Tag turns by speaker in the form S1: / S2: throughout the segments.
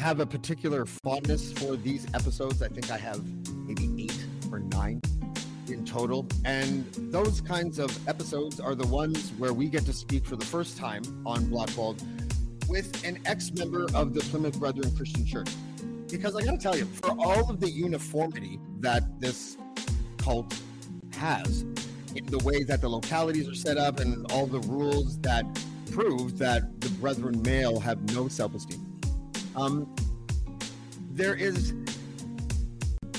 S1: have a particular fondness for these episodes. I think I have maybe eight or nine in total. And those kinds of episodes are the ones where we get to speak for the first time on Blackballed with an ex member of the Plymouth Brethren Christian Church. Because I got to tell you, for all of the uniformity that this cult has in the way that the localities are set up and all the rules that prove that the brethren male have no self-esteem. Um, there is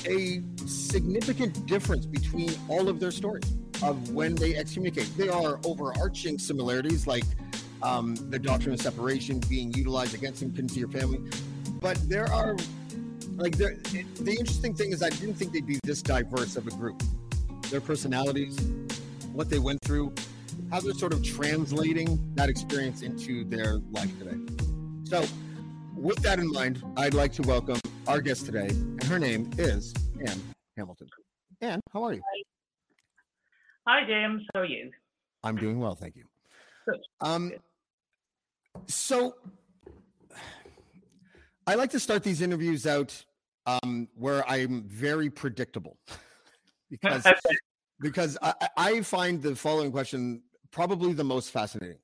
S1: a significant difference between all of their stories of when they excommunicate. There are overarching similarities, like um, the doctrine of separation being utilized against him, couldn't see your family. But there are, like, the interesting thing is, I didn't think they'd be this diverse of a group their personalities, what they went through, how they're sort of translating that experience into their life today. So, with that in mind, I'd like to welcome our guest today, and her name is Anne Hamilton. Anne, how are you?
S2: Hi, James. How are you?
S1: I'm doing well, thank you.
S2: Good.
S1: Um, so I like to start these interviews out um, where I'm very predictable because because I, I find the following question probably the most fascinating,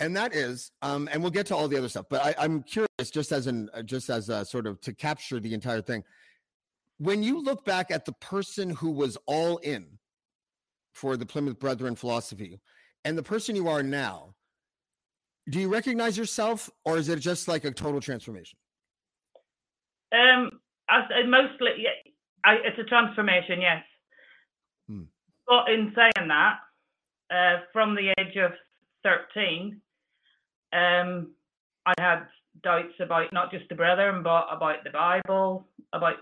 S1: and that is, um, and we'll get to all the other stuff. But I, I'm curious, just as an uh, just as a sort of to capture the entire thing. When you look back at the person who was all in for the Plymouth Brethren philosophy, and the person you are now, do you recognize yourself, or is it just like a total transformation?
S2: Um, I, I mostly, yeah, I, it's a transformation, yes.
S1: Hmm.
S2: But in saying that, uh, from the age of 13, um, I had doubts about not just the brethren, but about the Bible, about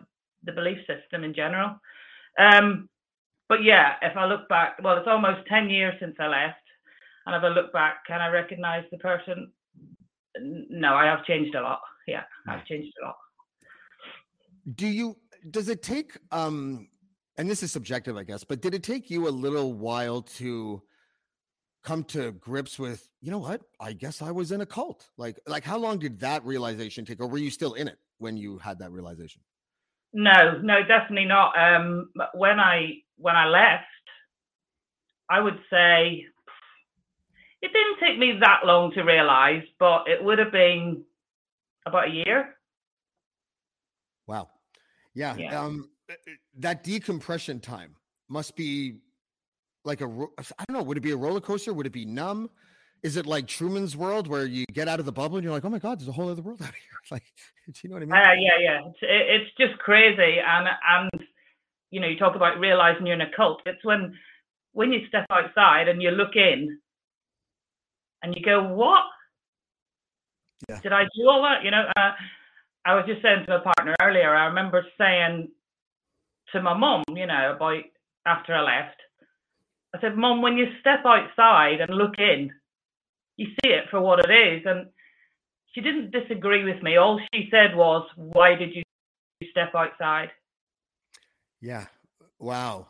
S2: the belief system in general. Um, but yeah, if I look back, well, it's almost 10 years since I left. And if I look back, can I recognize the person? No, I have changed a lot. Yeah, I've changed a lot.
S1: do you does it take um and this is subjective i guess but did it take you a little while to come to grips with you know what i guess i was in a cult like like how long did that realization take or were you still in it when you had that realization
S2: No, no, definitely not. Um, when I when I left, I would say it didn't take me that long to realize, but it would have been about a year.
S1: wow yeah,
S2: Yeah.
S1: um uh, uh, that decompression time must be like a I don't know would it be a roller coaster would it be numb is it like truman's world where you get out of the bubble and you're like oh my god there's a whole other world out here like do you know what i mean
S2: Uh, yeah, yeah. It's, it, it's just crazy, and and you know, you talk about realizing you're in a cult. It's when when you step outside and you look in, and you go, "What?
S1: Yeah.
S2: Did I do all that?" You know. Uh, I was just saying to my partner earlier. I remember saying to my mum, you know, about after I left. I said, Mom, when you step outside and look in, you see it for what it is." And she didn't disagree with me. All she said was, "Why did you step outside?"
S1: Yeah. Wow.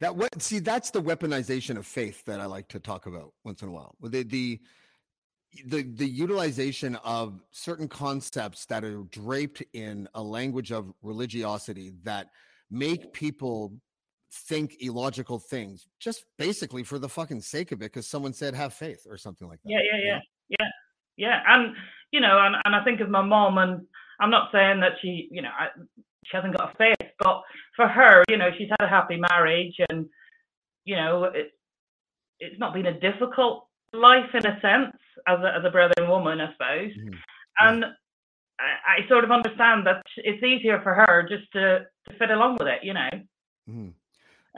S1: That what see that's the weaponization of faith that I like to talk about once in a while. The the the the utilization of certain concepts that are draped in a language of religiosity that make people think illogical things just basically for the fucking sake of it because someone said have faith or something like that.
S2: Yeah, yeah, yeah, yeah, yeah. And you know, and, and I think of my mom, and I'm not saying that she, you know, I, she hasn't got a faith, but for her, you know, she's had a happy marriage, and you know, it, it's not been a difficult life in a sense as a, as a brethren woman, I suppose.
S1: Mhm. Yeah.
S2: And I, I sort of understand that it's easier for her just to, to fit along with it, you know.
S1: Mhm.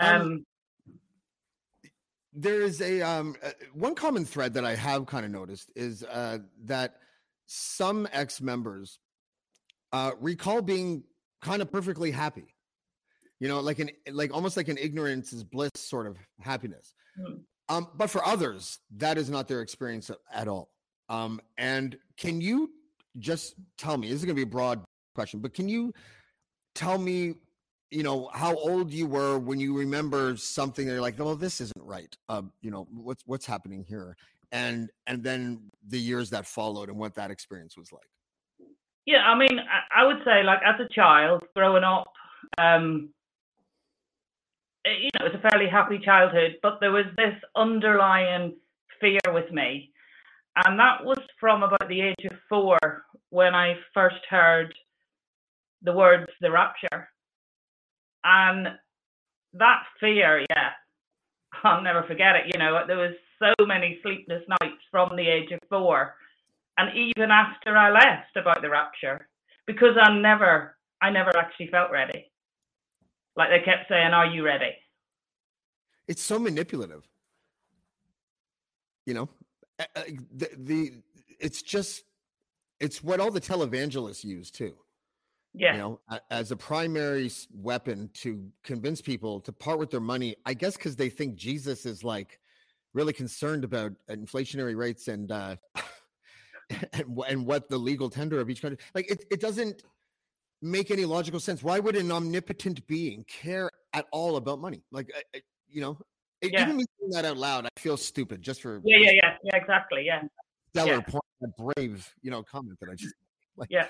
S1: Um,
S2: Um,
S1: there is a um uh, one common thread that I have kind of noticed is uh that some ex-members uh recall being kind of perfectly happy. You know, like an like almost like an ignorance is bliss sort of happiness.
S2: Mm.
S1: Um but for others that is not their experience at all. Um and can you just tell me this is going to be a broad question, but can you tell me you know how old you were when you remember something and you're like well this isn't right uh, you know what's what's happening here? And and then the years that followed and what that experience was like.
S2: Yeah, I mean, I, I would say like as a child growing up, um, eh, you know, it was a fairly happy childhood, but there was this underlying fear with me, and that was from about the age of four when I first heard the words "the rapture," and that fear, yeah, I'll never forget it. You know, there was so many sleepless nights from the age of four and even after I left about the rapture, because I never, I never actually felt ready. Like they kept saying, "Are you ready?"
S1: it's so manipulative you know the, the it's just it's what all the televangelists use too
S2: Yeah,
S1: you know as a primary weapon to convince people to part with their money i guess because they think jesus is like really concerned about inflationary rates and uh and, and what the legal tender of each country like it, it doesn't make any logical sense why would an omnipotent being care at all about money like I- I- you know it,
S2: Yeah.
S1: even me saying that out loud i feel stupid just for
S2: yeah, yeah, yeah, yeah, exactly. Yeah,
S1: stellar
S2: yeah.
S1: point that brave you know comment that i just like
S2: Yeah.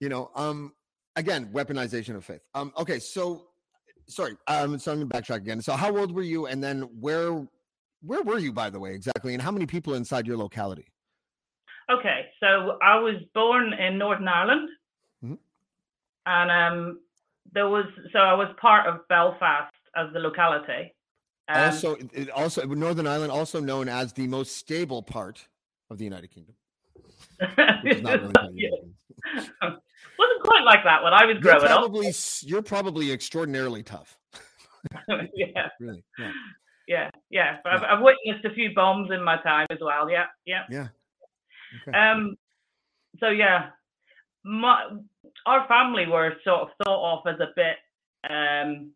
S1: you know um again weaponization of faith. Um okay so sorry um so i'm gonna backtrack again. So how old were you and then where where were you by the way exactly and how many people inside your locality?
S2: Okay, so I was born in Northern Ireland,
S1: Mhm.
S2: and um, there was so I was part of Belfast as the locality. Um,
S1: also also northern ireland also known as the most stable part of the united kingdom which not really part of the
S2: Yeah. Wasn't quite like that when I was
S1: you're
S2: growing up.
S1: probably s- you're probably extraordinarily tough
S2: yeah,
S1: really yeah
S2: yeah, yeah. But I've, I've witnessed a few bombs in my time as well. Yeah, yeah.
S1: yeah okay.
S2: Um, so yeah, my our family were sort of thought of as a bit um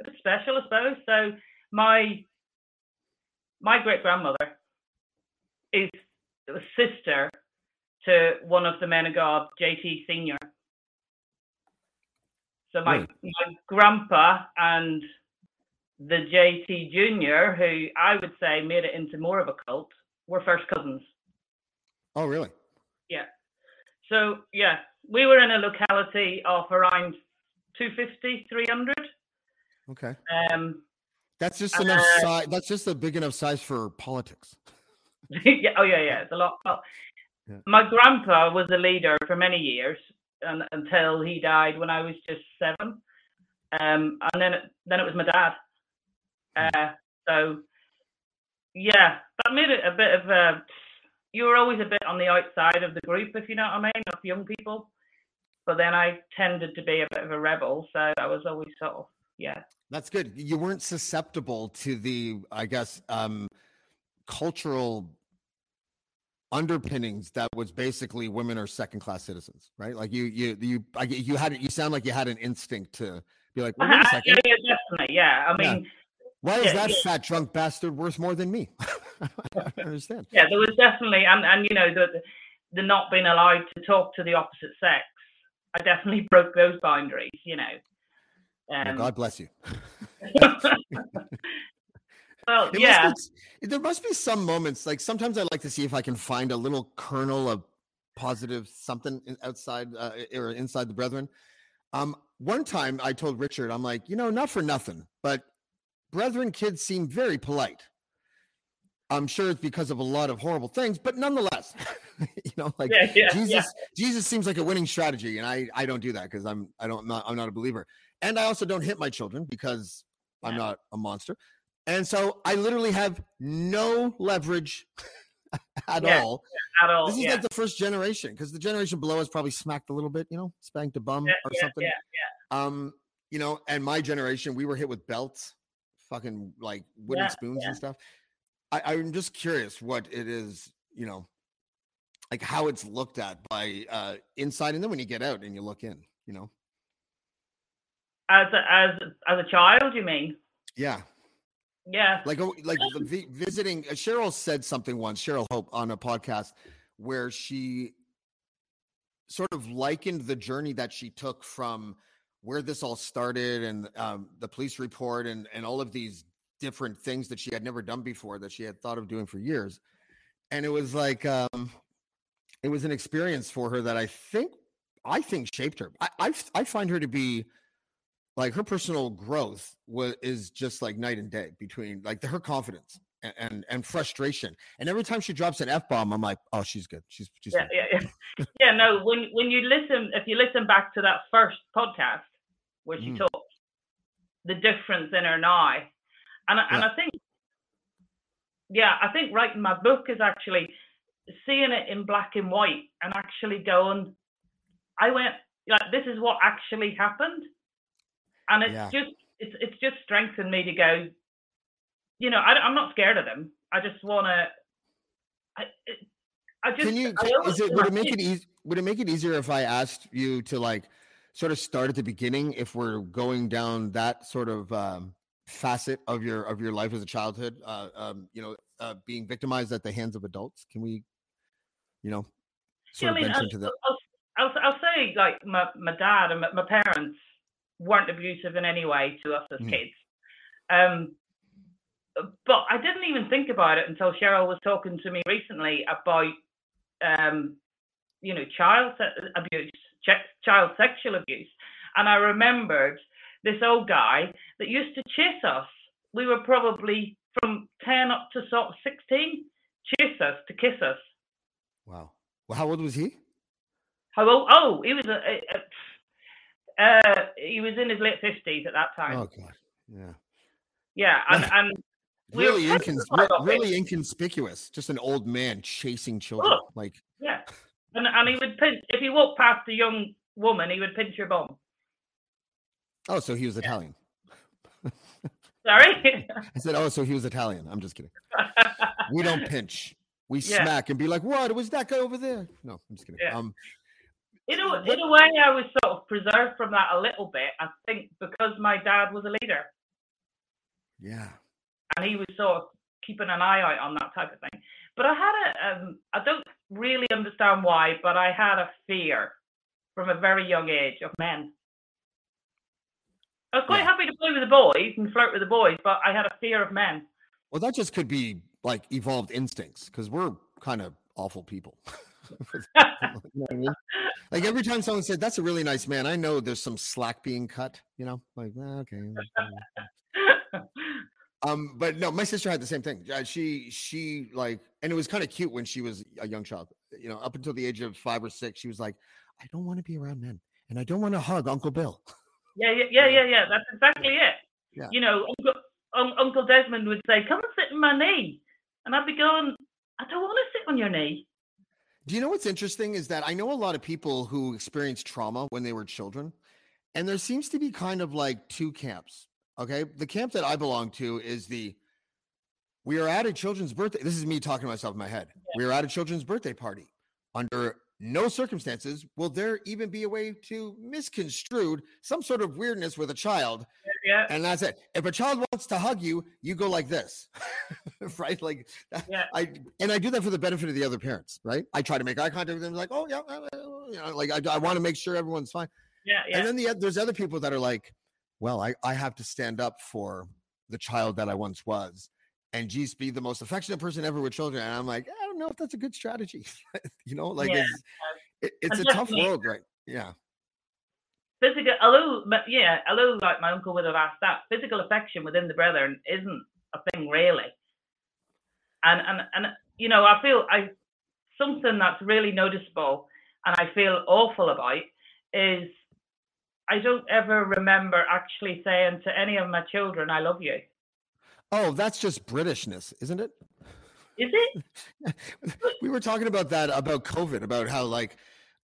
S2: a bit special, I suppose. So my my great grandmother is the sister to one of the men of God, JT Senior. So my
S1: Really?
S2: my grandpa and the JT Junior, who I would say made it into more of a cult, were first cousins.
S1: oh really Yeah.
S2: So yeah, we were in a locality of around 250, 300.
S1: okay
S2: Um,
S1: that's just enough
S2: Uh,
S1: size that's just a big enough size for politics
S2: yeah, oh yeah, yeah, it's a lot.
S1: Yeah.
S2: My grandpa was a leader for many years, and, until he died when I was just seven. Um, and then it, then it was my dad. Uh, so yeah, that made it a bit of a. You were always a bit on the outside of the group, if you know what I mean, of young people. But then I tended to be a bit of a rebel, so I was always sort of yeah.
S1: That's good. You weren't susceptible to the, I guess, um, cultural underpinnings that was basically women are second class citizens, right? Like you, you, you, I, you had, you sound like you had an instinct to be like, well, wait a
S2: yeah, yeah, definitely, yeah. I
S1: Yeah.
S2: mean,
S1: why is
S2: yeah,
S1: that
S2: yeah.
S1: fat drunk bastard worth more than me? I don't understand.
S2: yeah, there was definitely, and and you know the the not being allowed to talk to the opposite sex. I definitely broke those boundaries, you know.
S1: Well,
S2: Um,
S1: God bless you.
S2: well,
S1: It
S2: yeah,
S1: must be, there must be some moments. Like sometimes I like to see if I can find a little kernel of positive something outside uh, or inside the brethren. Um, one time I told Richard, I'm like, you know, not for nothing, but brethren kids seem very polite. I'm sure it's because of a lot of horrible things, but nonetheless, you know, like
S2: yeah, yeah,
S1: Jesus,
S2: yeah.
S1: Jesus seems like a winning strategy, and I I don't do that because I'm I don't I'm not I'm not a believer, and I also don't hit my children because I'm not a monster, and so I literally have no leverage at
S2: Yeah,
S1: all.
S2: at all.
S1: This is
S2: yeah.
S1: like the first generation because the generation below us probably smacked a little bit, you know, spanked a bum
S2: yeah,
S1: or something.
S2: yeah, yeah.
S1: Um, you know, and my generation, we were hit with belts fucking like wooden spoons and stuff. I, I'm just curious what it is, you know, like how it's looked at by uh inside, and then when you get out and you look in, you know.
S2: As a, as as a child, you mean?
S1: Yeah,
S2: Yeah.
S1: like oh, like visiting. Uh, Cheryl said something once. Cheryl Hope on a podcast where she sort of likened the journey that she took from where this all started and um, the police report and and all of these different things that she had never done before that she had thought of doing for years and it was like um it was an experience for her that i think i think shaped her i i, I find her to be like her personal growth was is just like night and day between like the, her confidence and, and and frustration and every time she drops an f-bomb i'm like oh she's good she's she's
S2: yeah,
S1: fine.
S2: yeah, yeah. yeah, no, when when you listen, if you listen back to that first podcast where she
S1: Mhm.
S2: talked, the difference in her now, and I- and
S1: Yeah.
S2: I think, yeah, I think writing my book is actually seeing it in black and white and actually going, I went like this is what actually happened, and it's
S1: Yeah.
S2: just it's it's just strengthened me to go, you know, I, I'm not scared of them. I just want to. I, I just,
S1: Can you? Is it would it make it easy? Would it make it easier if I asked you to like sort of start at the beginning if we're going down that sort of um, facet of your of your life as a childhood? Uh, um, you know, uh, being victimized at the hands of adults. Can we, you know, sort
S2: Yeah, I mean,
S1: of venture into that?
S2: I'll, I'll, I'll say like my, my dad and my, my parents weren't abusive in any way to us as
S1: Mhm.
S2: kids. Um, but I didn't even think about it until Cheryl was talking to me recently about, um, you know, child abuse, ch- child sexual abuse. And I remembered this old guy that used to chase us. We were probably from 10 up to sort of 16, chase us to kiss us.
S1: Wow. Well, how old was he?
S2: How old? Oh, he was a, a, a uh, he was in his late fifties at that time.
S1: Oh God. Yeah.
S2: Yeah, and and
S1: Really, incons-
S2: it.
S1: really inconspicuous. Just an old man chasing children.
S2: Oh.
S1: Like,
S2: yeah, and and he would pinch if he walked past a young woman, he would pinch her bum.
S1: oh, so he was Italian.
S2: Sorry.
S1: I said, oh, so he was Italian. I'm just kidding. We don't pinch. We
S2: Yeah.
S1: smack and be like, what? Was that guy over there. No, I'm just kidding.
S2: Yeah.
S1: Um,
S2: in a in a way, I was sort of preserved from that a little bit. I think because my dad was a leader
S1: yeah.
S2: and he was sort of keeping an eye out on that type of thing. But I had a um, I don't really understand why, but I had a fear from a very young age of men. I was quite
S1: Yeah.
S2: happy to play with the boys and flirt with the boys, but I had a fear of men.
S1: Well, that just could be like evolved instincts because we're kind of awful people. you know I mean? Like every time someone said, that's a really nice man, I know there's some slack being cut, you know, like, "Ah, okay. Um, but no, my sister had the same thing. Uh, she, she like, and it was kind of cute when she was a young child, you know, up until the age of five or six, she was like, I don't want to be around men and I don't want to hug Uncle Bill.
S2: yeah, yeah, yeah, yeah, yeah. That's exactly it.
S1: Yeah.
S2: You know, Uncle, un- Uncle Desmond would say, "Come and sit on my knee," and I'd be going, "I don't want to sit on your knee."
S1: Do you know what's interesting is that I know a lot of people who experienced trauma when they were children, and there seems to be kind of like two camps. Okay. The camp that I belong to is the we are at a children's birthday. This is me talking to myself in my head. We are at a children's birthday party. Under no circumstances will there even be a way to misconstrued some sort of weirdness with a child.
S2: Yeah,
S1: And that's it. If a child wants to hug you, you go like this. right? Like
S2: yeah,
S1: I and I do that for the benefit of the other parents, right? I try to make eye contact with them, like, oh yeah, you know, like I, I want to make sure everyone's fine.
S2: yeah, yeah.
S1: And then the, there's other people that are like, well, I, I have to stand up for the child that I once was, and geez, be the most affectionate person ever with children. And I'm like, I don't know if that's a good strategy. you know, like
S2: Yeah,
S1: it's, it, it's a tough world, right? Yeah,
S2: physical although yeah although like my uncle would have asked that physical affection within the brethren isn't a thing really. And and and you know i feel i something that's really noticeable and i feel awful about is i don't ever remember actually saying to any of my children i love you.
S1: Oh, that's just Britishness, isn't it?
S2: is it?
S1: We were talking about that about COVID, about how like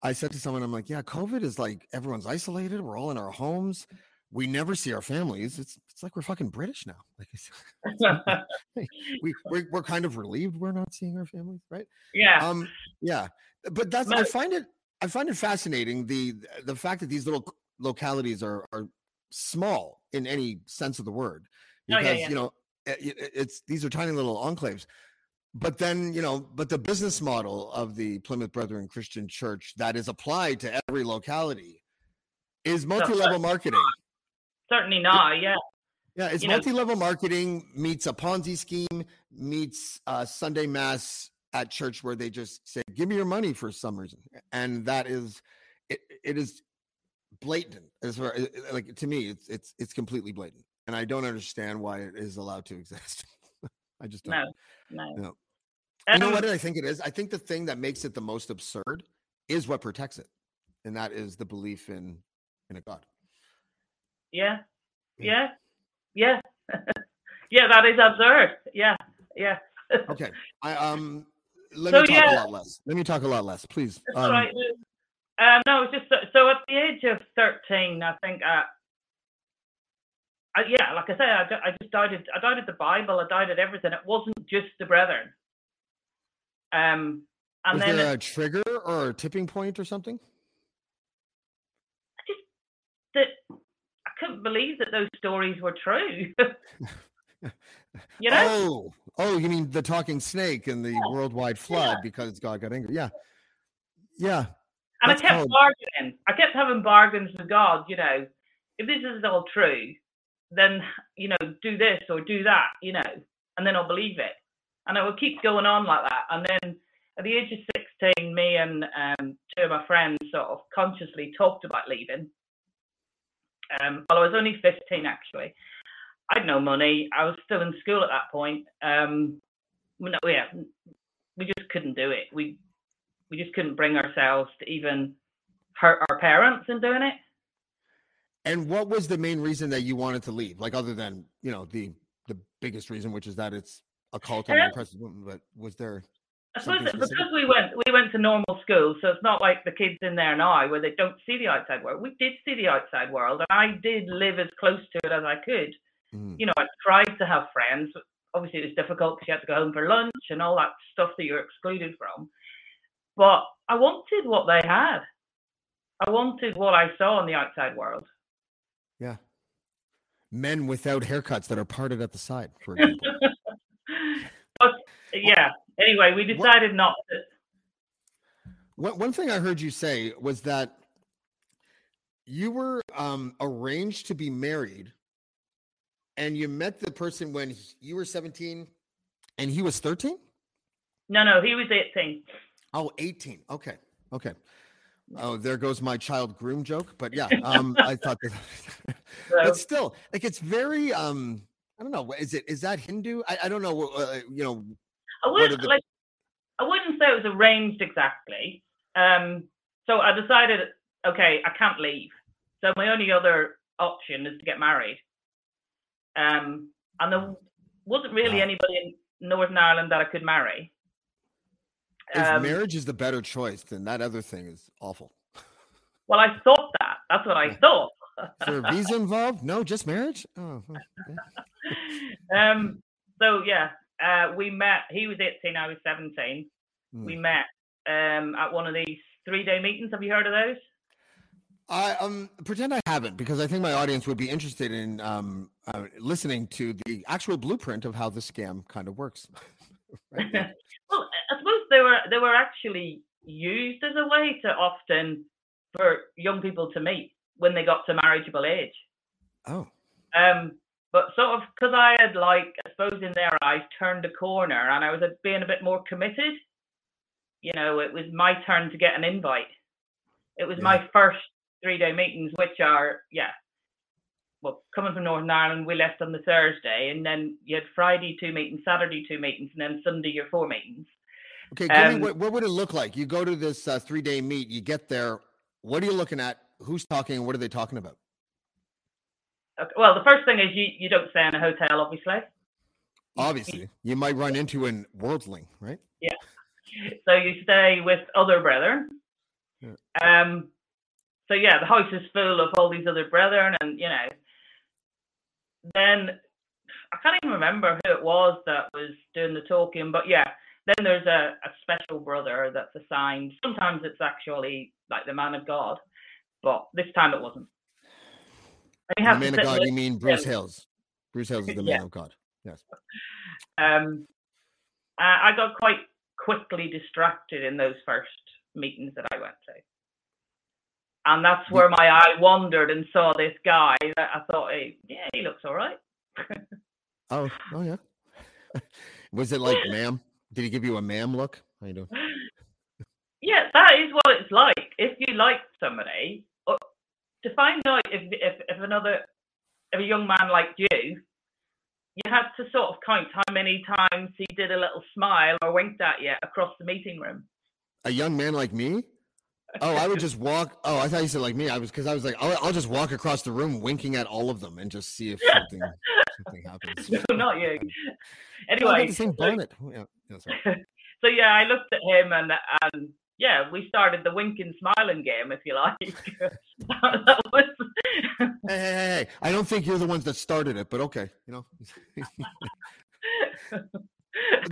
S1: I said to someone, I'm like, yeah, COVID is like everyone's isolated, we're all in our homes. we never see our families. It's it's like we're fucking British now. Like we we're, we're kind of relieved we're not seeing our families, right?
S2: yeah.
S1: Um, yeah, but that's I find it I find it fascinating the the fact that these little localities are are small in any sense of the word
S2: Oh, yeah,
S1: because
S2: yeah.
S1: you know i- i- it's these are tiny little enclaves. But then you know, but the business model of the Plymouth Brethren Christian Church that is applied to every locality is multi-level marketing.
S2: Certainly not. Yeah.
S1: Yeah, it's
S2: you
S1: multi-level marketing meets a Ponzi scheme meets uh, Sunday mass at church where they just say, "Give me your money" for some reason, and that is it. It is blatant as far like to me, it's it's it's completely blatant, and I don't understand why it is allowed to exist. I just don't.
S2: No. No.
S1: No. You know what I think it is? I think the thing that makes it the most absurd is what protects it, and that is the belief in in a God.
S2: Yeah.
S1: Yeah.
S2: Yeah. Yeah. yeah. That is absurd. Yeah. Yeah.
S1: Okay, I um. Let
S2: So,
S1: me talk a lot less. Let me talk a lot less, please.
S2: That's
S1: Um,
S2: right. Um, no, it's just so, so at the age of 13, I think, uh, I, yeah, like I say, I, I just doubted, I doubted the Bible, I doubted everything. It wasn't just the brethren. Um, and
S1: was
S2: then
S1: there a trigger or a tipping point or something?
S2: I just that I couldn't believe that those stories were true. you know?
S1: Oh, oh, you mean the talking snake and the worldwide flood because God got angry? Yeah, yeah.
S2: And I kept
S1: called-
S2: bargaining. I kept having bargains with God, you know, if this is all true, then, you know, do this or do that, you know, and then I'll believe it. And I would keep going on like that. And then at the age of 16, me and um, two of my friends sort of consciously talked about leaving. Um, well, I was only 15 actually. I had no money. I was still in school at that point. Um, no, yeah, we just couldn't do it. We we just couldn't bring ourselves to even hurt our parents in doing it.
S1: And what was the main reason that you wanted to leave? Like, other than you know the the biggest reason, which is that it's a cult and oppressive women. But was there?
S2: I suppose
S1: Something
S2: that
S1: specific?
S2: because we went we went to normal school, so it's not like the kids in there now where they don't see the outside world. We did see the outside world, and I did live as close to it as I could.
S1: Mm,
S2: You know, I tried to have friends. Obviously, it was difficult because you had to go home for lunch and all that stuff that you're excluded from. But I wanted what they had. I wanted what I saw in the outside world.
S1: yeah. Men without haircuts that are parted at the side, for example.
S2: Yeah. Anyway, we
S1: What-
S2: decided not to.
S1: One one thing I heard you say was that you were um, arranged to be married, and you met the person when he- you were 17 and he was 13?
S2: No, no, he was 18.
S1: Oh, 18. Okay. Okay. Oh, there goes my child groom joke. But yeah, um, I thought that. But still, like it's very um, I don't know. Is it is that Hindu? I, I don't know. Uh, you know,
S2: I wouldn't
S1: the-
S2: like. I wouldn't say it was arranged exactly. Um, so I decided, okay, I can't leave. So my only other option is to get married. Um, and there wasn't really
S1: Wow.
S2: anybody in Northern Ireland that I could marry. Um,
S1: marriage is the better choice, then that other thing is awful.
S2: well, I thought that. That's what I thought.
S1: Is there a visa involved? No, just marriage. Oh,
S2: um, so yeah, uh, we met. He was 18, I was 17.
S1: Hmm.
S2: We met um, at one of these three-day meetings. Have you heard of those?
S1: I um pretend I haven't because I think my audience would be interested in um uh, listening to the actual blueprint of how the scam kind of works.
S2: Well, I suppose they were they were actually used as a way to often for young people to meet when they got to marriageable age.
S1: Oh,
S2: Um, but sort of because I had like I suppose in their eyes turned a corner and I was being a bit more committed. You know, it was my turn to get an invite. It was my first three day meetings, which are yeah. Well, coming from Northern Ireland, we left on the Thursday, and then you had Friday two meetings, Saturday two meetings, and then Sunday your four meetings.
S1: okay. Give me,
S2: Um,
S1: what, what would it look like? You go to this uh, three day meet. You get there. What are you looking at? Who's talking? and What are they talking about?
S2: Okay, well, the first thing is you, you don't stay in a hotel, obviously.
S1: Obviously, you might run into an worldling, right? Yeah.
S2: So you stay with other brethren.
S1: Yeah.
S2: Um, so yeah, the house is full of all these other brethren, and you know, then I can't even remember who it was that was doing the talking, but yeah, then there's a, a special brother that's assigned. Sometimes it's actually like the man of God, but this time it wasn't.
S1: The man of God,
S2: with-
S1: you mean Bruce
S2: Yeah.
S1: Hales. Bruce Hales is the
S2: Yeah.
S1: man of God. Yes.
S2: um, I got quite quickly distracted in those first meetings that I went to. And that's where my eye wandered and saw this guy that I thought, hey, yeah, he looks all right.
S1: Oh, oh yeah. Was it like ma'am? Did he give you a ma'am look? How you doing?
S2: Yeah, that is what it's like. If you like somebody, to find out if if, if another if a young man liked you, you had to sort of count how many times he did a little smile or winked at you across the meeting room.
S1: A young man like me? Oh, I would just walk. Oh, I thought you said like me. I was because I was like, I'll, I'll just walk across the room, winking at all of them, and just see if something something happens.
S2: no, not you.
S1: Oh,
S2: Anyway,
S1: the same bonnet. Oh, yeah, sorry.
S2: so yeah, I looked at him and and yeah, we started the winking smiling game, if you like. that, was
S1: Hey, hey, hey, hey! I don't think you're the ones that started it, but okay, you know.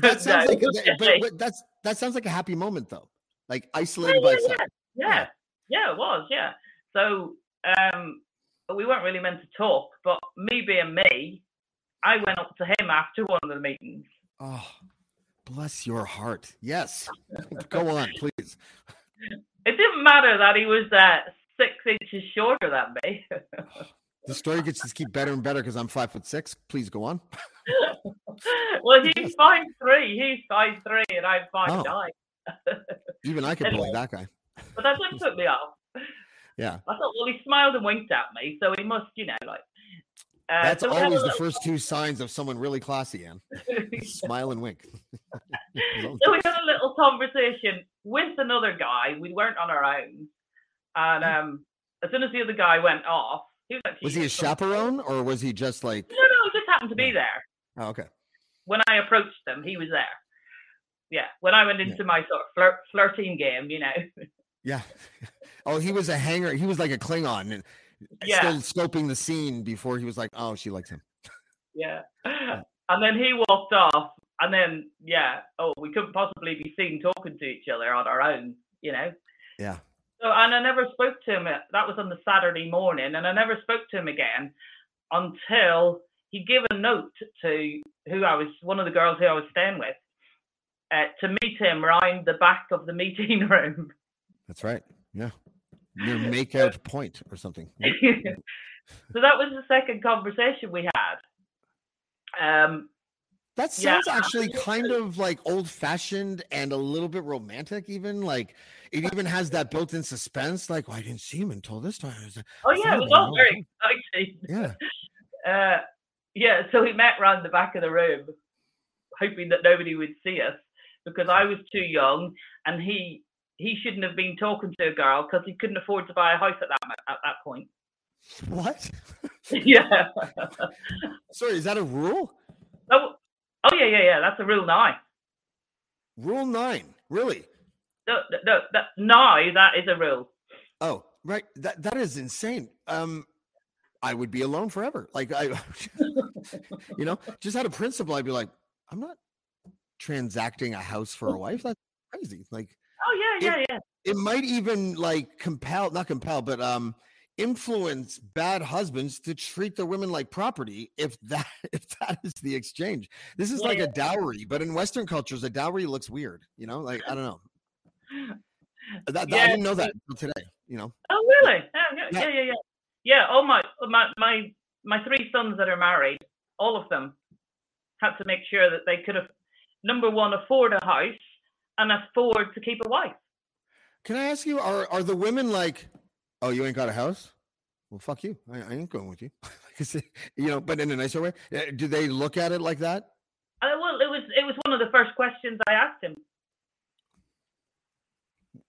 S1: that sounds
S2: No,
S1: like but, but that's that sounds like a happy moment though, like isolated by itself.
S2: yeah, yeah, it was, yeah. So um, we weren't really meant to talk, but me being me, I went up to him after one of the meetings.
S1: Oh, bless your heart. Yes, go on, please.
S2: It didn't matter that he was uh, six inches shorter than me.
S1: The story gets to keep better and better because I'm five foot six. Please go on.
S2: well, he's five three. He's five three, and I'm five
S1: Oh.
S2: nine.
S1: Even I could
S2: Anyway.
S1: bully that guy.
S2: But that didn't put me off.
S1: Yeah,
S2: I thought, well, he smiled and winked at me, so he must, you know, like. Uh,
S1: that's
S2: so we had
S1: always the first two signs of someone really classy. Anne. Smile and wink.
S2: so we had a little conversation with another guy. We weren't on our own, and um, as soon as the other guy went off, he was
S1: Was he a chaperone or was he just like?
S2: No, no, he just happened to be
S1: Yeah.
S2: there.
S1: Oh, okay.
S2: When I approached him, he was there. Yeah, when I went
S1: Yeah.
S2: into my sort of flirt, flirting game, you know.
S1: Yeah. Oh, he was a hanger. He was like a Klingon
S2: Yeah.
S1: still scoping the scene before he was like, oh, she likes him.
S2: Yeah. And then he walked off, and then yeah, oh, we couldn't possibly be seen talking to each other on our own, you know.
S1: Yeah.
S2: So and I never spoke to him. uh, That was on the Saturday morning, and I never spoke to him again until he gave a note to who I was, one of the girls who I was staying with, uh, to meet him round the back of the meeting room.
S1: That's right. Yeah. Near makeout point or something.
S2: So that was the second conversation we had. Um,
S1: That
S2: Yeah,
S1: sounds actually kind of like old fashioned and a little bit romantic, even. Like it even has that built in suspense. Like, well, I didn't see him until this time. Like,
S2: oh yeah, it was all very exciting.
S1: yeah.
S2: Uh, yeah, so we met round the back of the room, hoping that nobody would see us because I was too young and he he shouldn't have been talking to a girl because he couldn't afford to buy a house at that at that point.
S1: What?
S2: yeah.
S1: Sorry, is that a rule?
S2: oh, oh yeah, yeah, yeah. That's a rule nine.
S1: Rule nine. Really?
S2: No, no, no, that, now that is a rule.
S1: Oh, right. That that is insane. Um, I would be alone forever. Like I, you know, just out of principle, I'd be like, I'm not transacting a house for a wife. That's crazy. Like
S2: Oh yeah, yeah, yeah.
S1: it might even like compel, not compel, but um, influence bad husbands to treat their women like property. If that if that is the exchange, this is
S2: Yeah,
S1: like
S2: yeah.
S1: a dowry. But in Western cultures, a dowry looks weird. You know, like I don't know. That, that- I didn't know that until today. You know.
S2: Oh really? Yeah, yeah,
S1: Yeah.
S2: yeah, yeah, yeah. Yeah. Oh my, my, my, my three sons that are married, all of them had to make sure that they could have, number one, afford a house and afford to keep a wife.
S1: Can I ask you, are are the women like, oh, you ain't got a house? Well, fuck you. I, I ain't going with you. You know, but in a nicer way. Uh, Do they look at it like that?
S2: Uh, well, it was it was one of the first questions I asked him.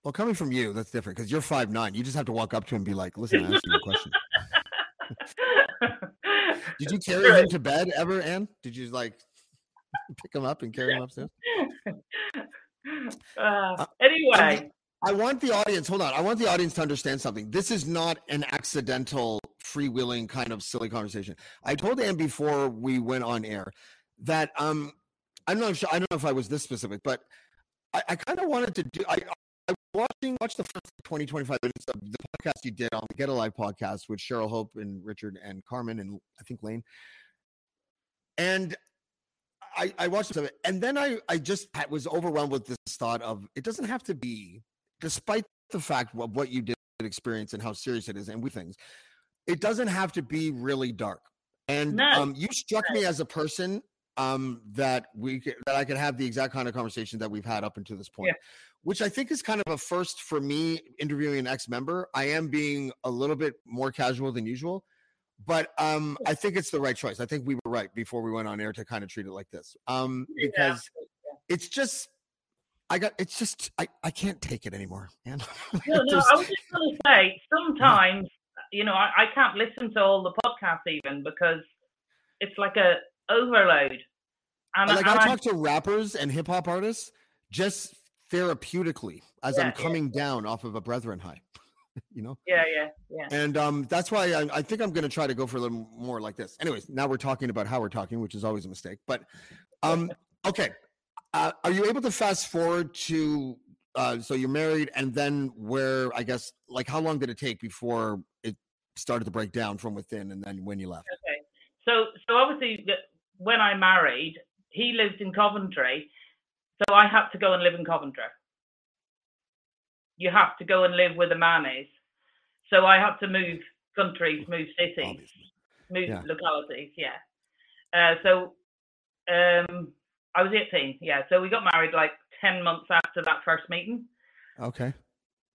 S1: Well, coming from you, that's different because you're five nine. You just have to walk up to him and be like, listen, I asked you a question. Did you carry him to bed ever, Anne? Did you like pick him up and carry him upstairs?
S2: uh, anyway,
S1: I want the audience, hold on. I want the audience to understand something. This is not an accidental freewheeling kind of silly conversation. I told Anne before we went on air that um I'm not sure I don't know if I was this specific, but I, I kind of wanted to do I, I watching watch the first 20 25 minutes of the podcast you did on the Get Alive podcast with Cheryl Hope and Richard and Carmen and I think Lane. And I, I watched it and then I, I just was overwhelmed with this thought of it doesn't have to be, despite the fact of what you did experience and how serious it is and we things, it doesn't have to be really dark. And
S2: No.
S1: um, you struck me as a person um, that we that I could have the exact kind of conversation that we've had up until this point, which I think is kind of a first for me interviewing an ex-member. I am being a little bit more casual than usual, but um, I think it's the right choice. I think we were right before we went on air to kind of treat it like this, um,
S2: Yeah.
S1: because it's just. I got it's just I, I can't take it anymore, man.
S2: No, no, I was just going to say, sometimes, you know, I, I can't listen to all the podcasts even because it's like a overload. And,
S1: like
S2: and
S1: I talk to rappers and hip hop artists just therapeutically as
S2: Yeah,
S1: I'm
S2: yeah.
S1: coming down off of a brethren high, you know.
S2: yeah, yeah, yeah.
S1: And um, that's why I, I think I'm going to try to go for a little more like this. Anyways, now we're talking about how we're talking, which is always a mistake. But um, okay, uh, are you able to fast forward to uh, so you're married, and then where I guess like how long did it take before it started to break down from within, and then when you left?
S2: Okay. So, so obviously, when I married, he lived in Coventry, so I had to go and live in Coventry. You have to go and live where the man is. So I had to move countries, move cities,
S1: Obviously.
S2: move
S1: Yeah.
S2: localities. Yeah. Uh, so um, I was 18. Yeah. So we got married like 10 months after that first meeting.
S1: Okay,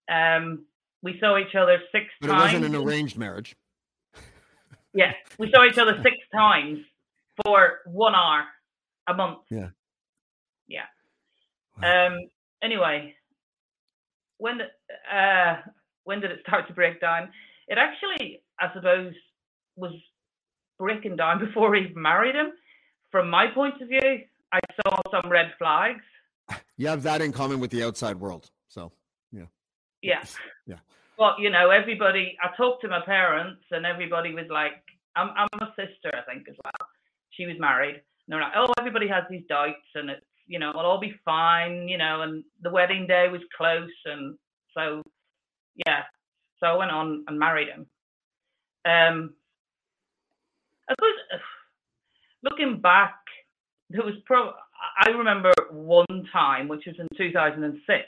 S2: Um, we saw each other six
S1: but it wasn't an arranged marriage.
S2: Yeah, we saw each other six times for one hour a month.
S1: Yeah.
S2: Yeah.
S1: Wow.
S2: Um. Anyway, when uh when did it start to break down? It actually, I suppose, was breaking down before even married him. From my point of view, I saw some red flags.
S1: You have that in common with the outside world. So
S2: yeah,
S1: Yeah. Yeah.
S2: But you know, everybody. I talked to my parents, and everybody was like, "I'm, I'm a sister, I think, as well. She was married, and they're like, oh, everybody has these doubts, and it's, you know, it'll all be fine, you know. And the wedding day was close, and so, yeah. So I went on and married him. Um, I suppose, looking back, there was pro. I remember one time, which was in 2006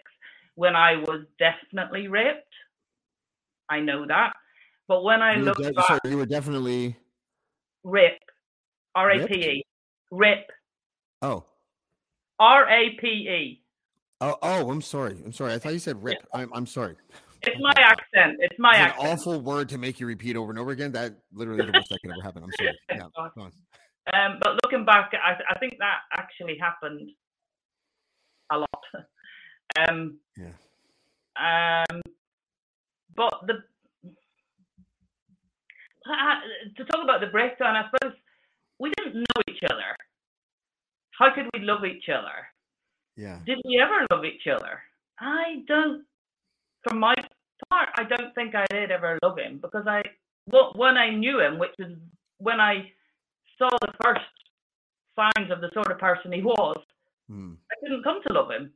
S2: when I was definitely raped. I know that. But when I
S1: you
S2: look
S1: de-
S2: back,
S1: so you were definitely
S2: rip, R A P E, rip,
S1: oh
S2: R A P E.
S1: oh oh. I'm sorry. I'm sorry. I thought you said rip. I'm I'm sorry.
S2: It's my accent. It's my
S1: It's an awful word to make you repeat over and over again. That literally the worst that could ever happen. I'm sorry. Yeah.
S2: Um, but looking back, I, I think that actually happened a lot. Um,
S1: Yeah.
S2: Um, but the I- to talk about the breakdown, I suppose we didn't know each other. How could we love each other?
S1: Yeah.
S2: Did we ever love each other? I don't. For my part, I don't think I did ever love him because I, well, when I knew him, which was when I saw the first signs of the sort of person he was,
S1: Hmm.
S2: I didn't come to love him.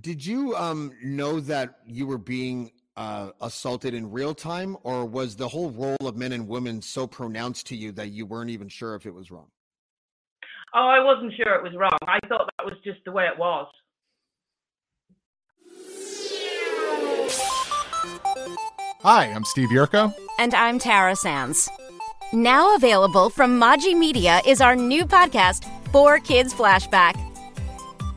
S1: Did you um know that you were being uh, assaulted in real time, or was the whole role of men and women so pronounced to you that you weren't even sure if it was wrong?
S2: Oh, I wasn't sure it was wrong. I thought that was just the way it was.
S3: Hi, I'm Steve Yurko.
S4: And I'm Tara Sands. Now available from Maji Media is our new podcast, 4Kids Flashback.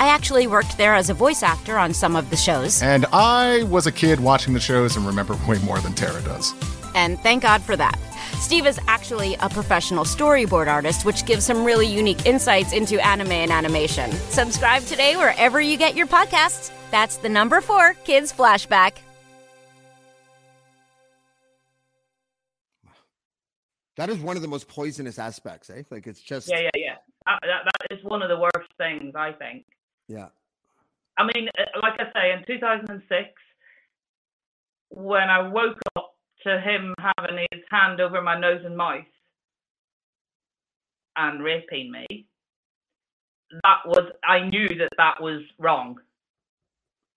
S4: I actually worked there as a voice actor on some of the shows,
S3: And I was a kid watching the shows and remember way more than Tara does.
S4: and thank God for that. Steve is actually a professional storyboard artist, which gives some really unique insights into anime and animation. Subscribe today wherever you get your podcasts. That's the number four Kids Flashback.
S1: That is one of the most poisonous aspects, eh? Like it's just
S2: Yeah, yeah, yeah. That, that, that is one of the worst things, I think.
S1: Yeah.
S2: I mean, uh, like I say, in 2006, when I woke up to him having his hand over my nose and mouth and raping me, that was, I knew that that was wrong.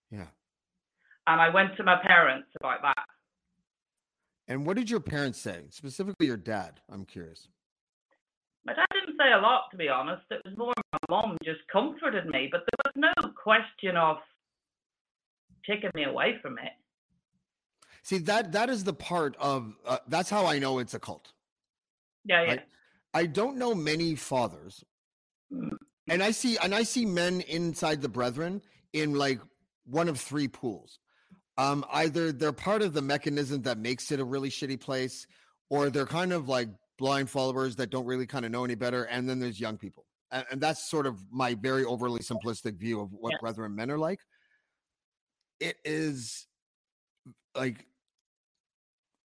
S1: Yeah.
S2: And I went to my parents about that.
S1: And what did your parents say? Specifically your dad, I'm curious.
S2: My dad didn't say a lot, to be honest. It was more my mom just comforted me, but there was no question of taking me away from it.
S1: See, that that is the part of uh, that's how I know it's a cult.
S2: Yeah, yeah.
S1: Right. I don't know many fathers,
S2: Mm.
S1: and I see and I see men inside the brethren in like one of three pools. Um, either they're part of the mechanism that makes it a really shitty place, or they're kind of like blind followers that don't really kind of know any better. And then there's young people, and, and that's sort of my very overly simplistic view of what
S2: Yeah.
S1: brethren men are like. It is like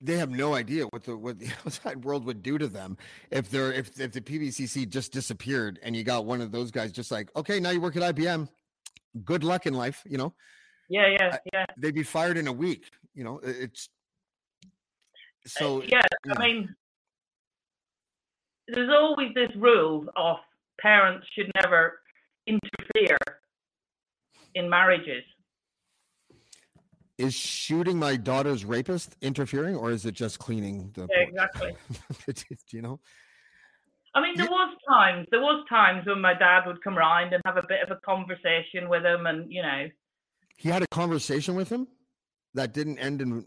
S1: they have no idea what the what the outside world would do to them if they're if if the PBCC just disappeared and you got one of those guys just like okay now you work at IBM good luck in life you know
S2: Yeah, yeah, yeah.
S1: they'd be fired in a week you know it's so
S2: Uh, yeah,
S1: yeah.
S2: I mean, there's always this rule of parents should never interfere in marriages.
S1: is shooting my daughter's rapist interfering or is it just cleaning the
S2: Yeah, exactly.
S1: you know
S2: I mean, there was times, there was times when my dad would come round and have a bit of a conversation with him, and you know,
S1: he had a conversation with him that didn't end in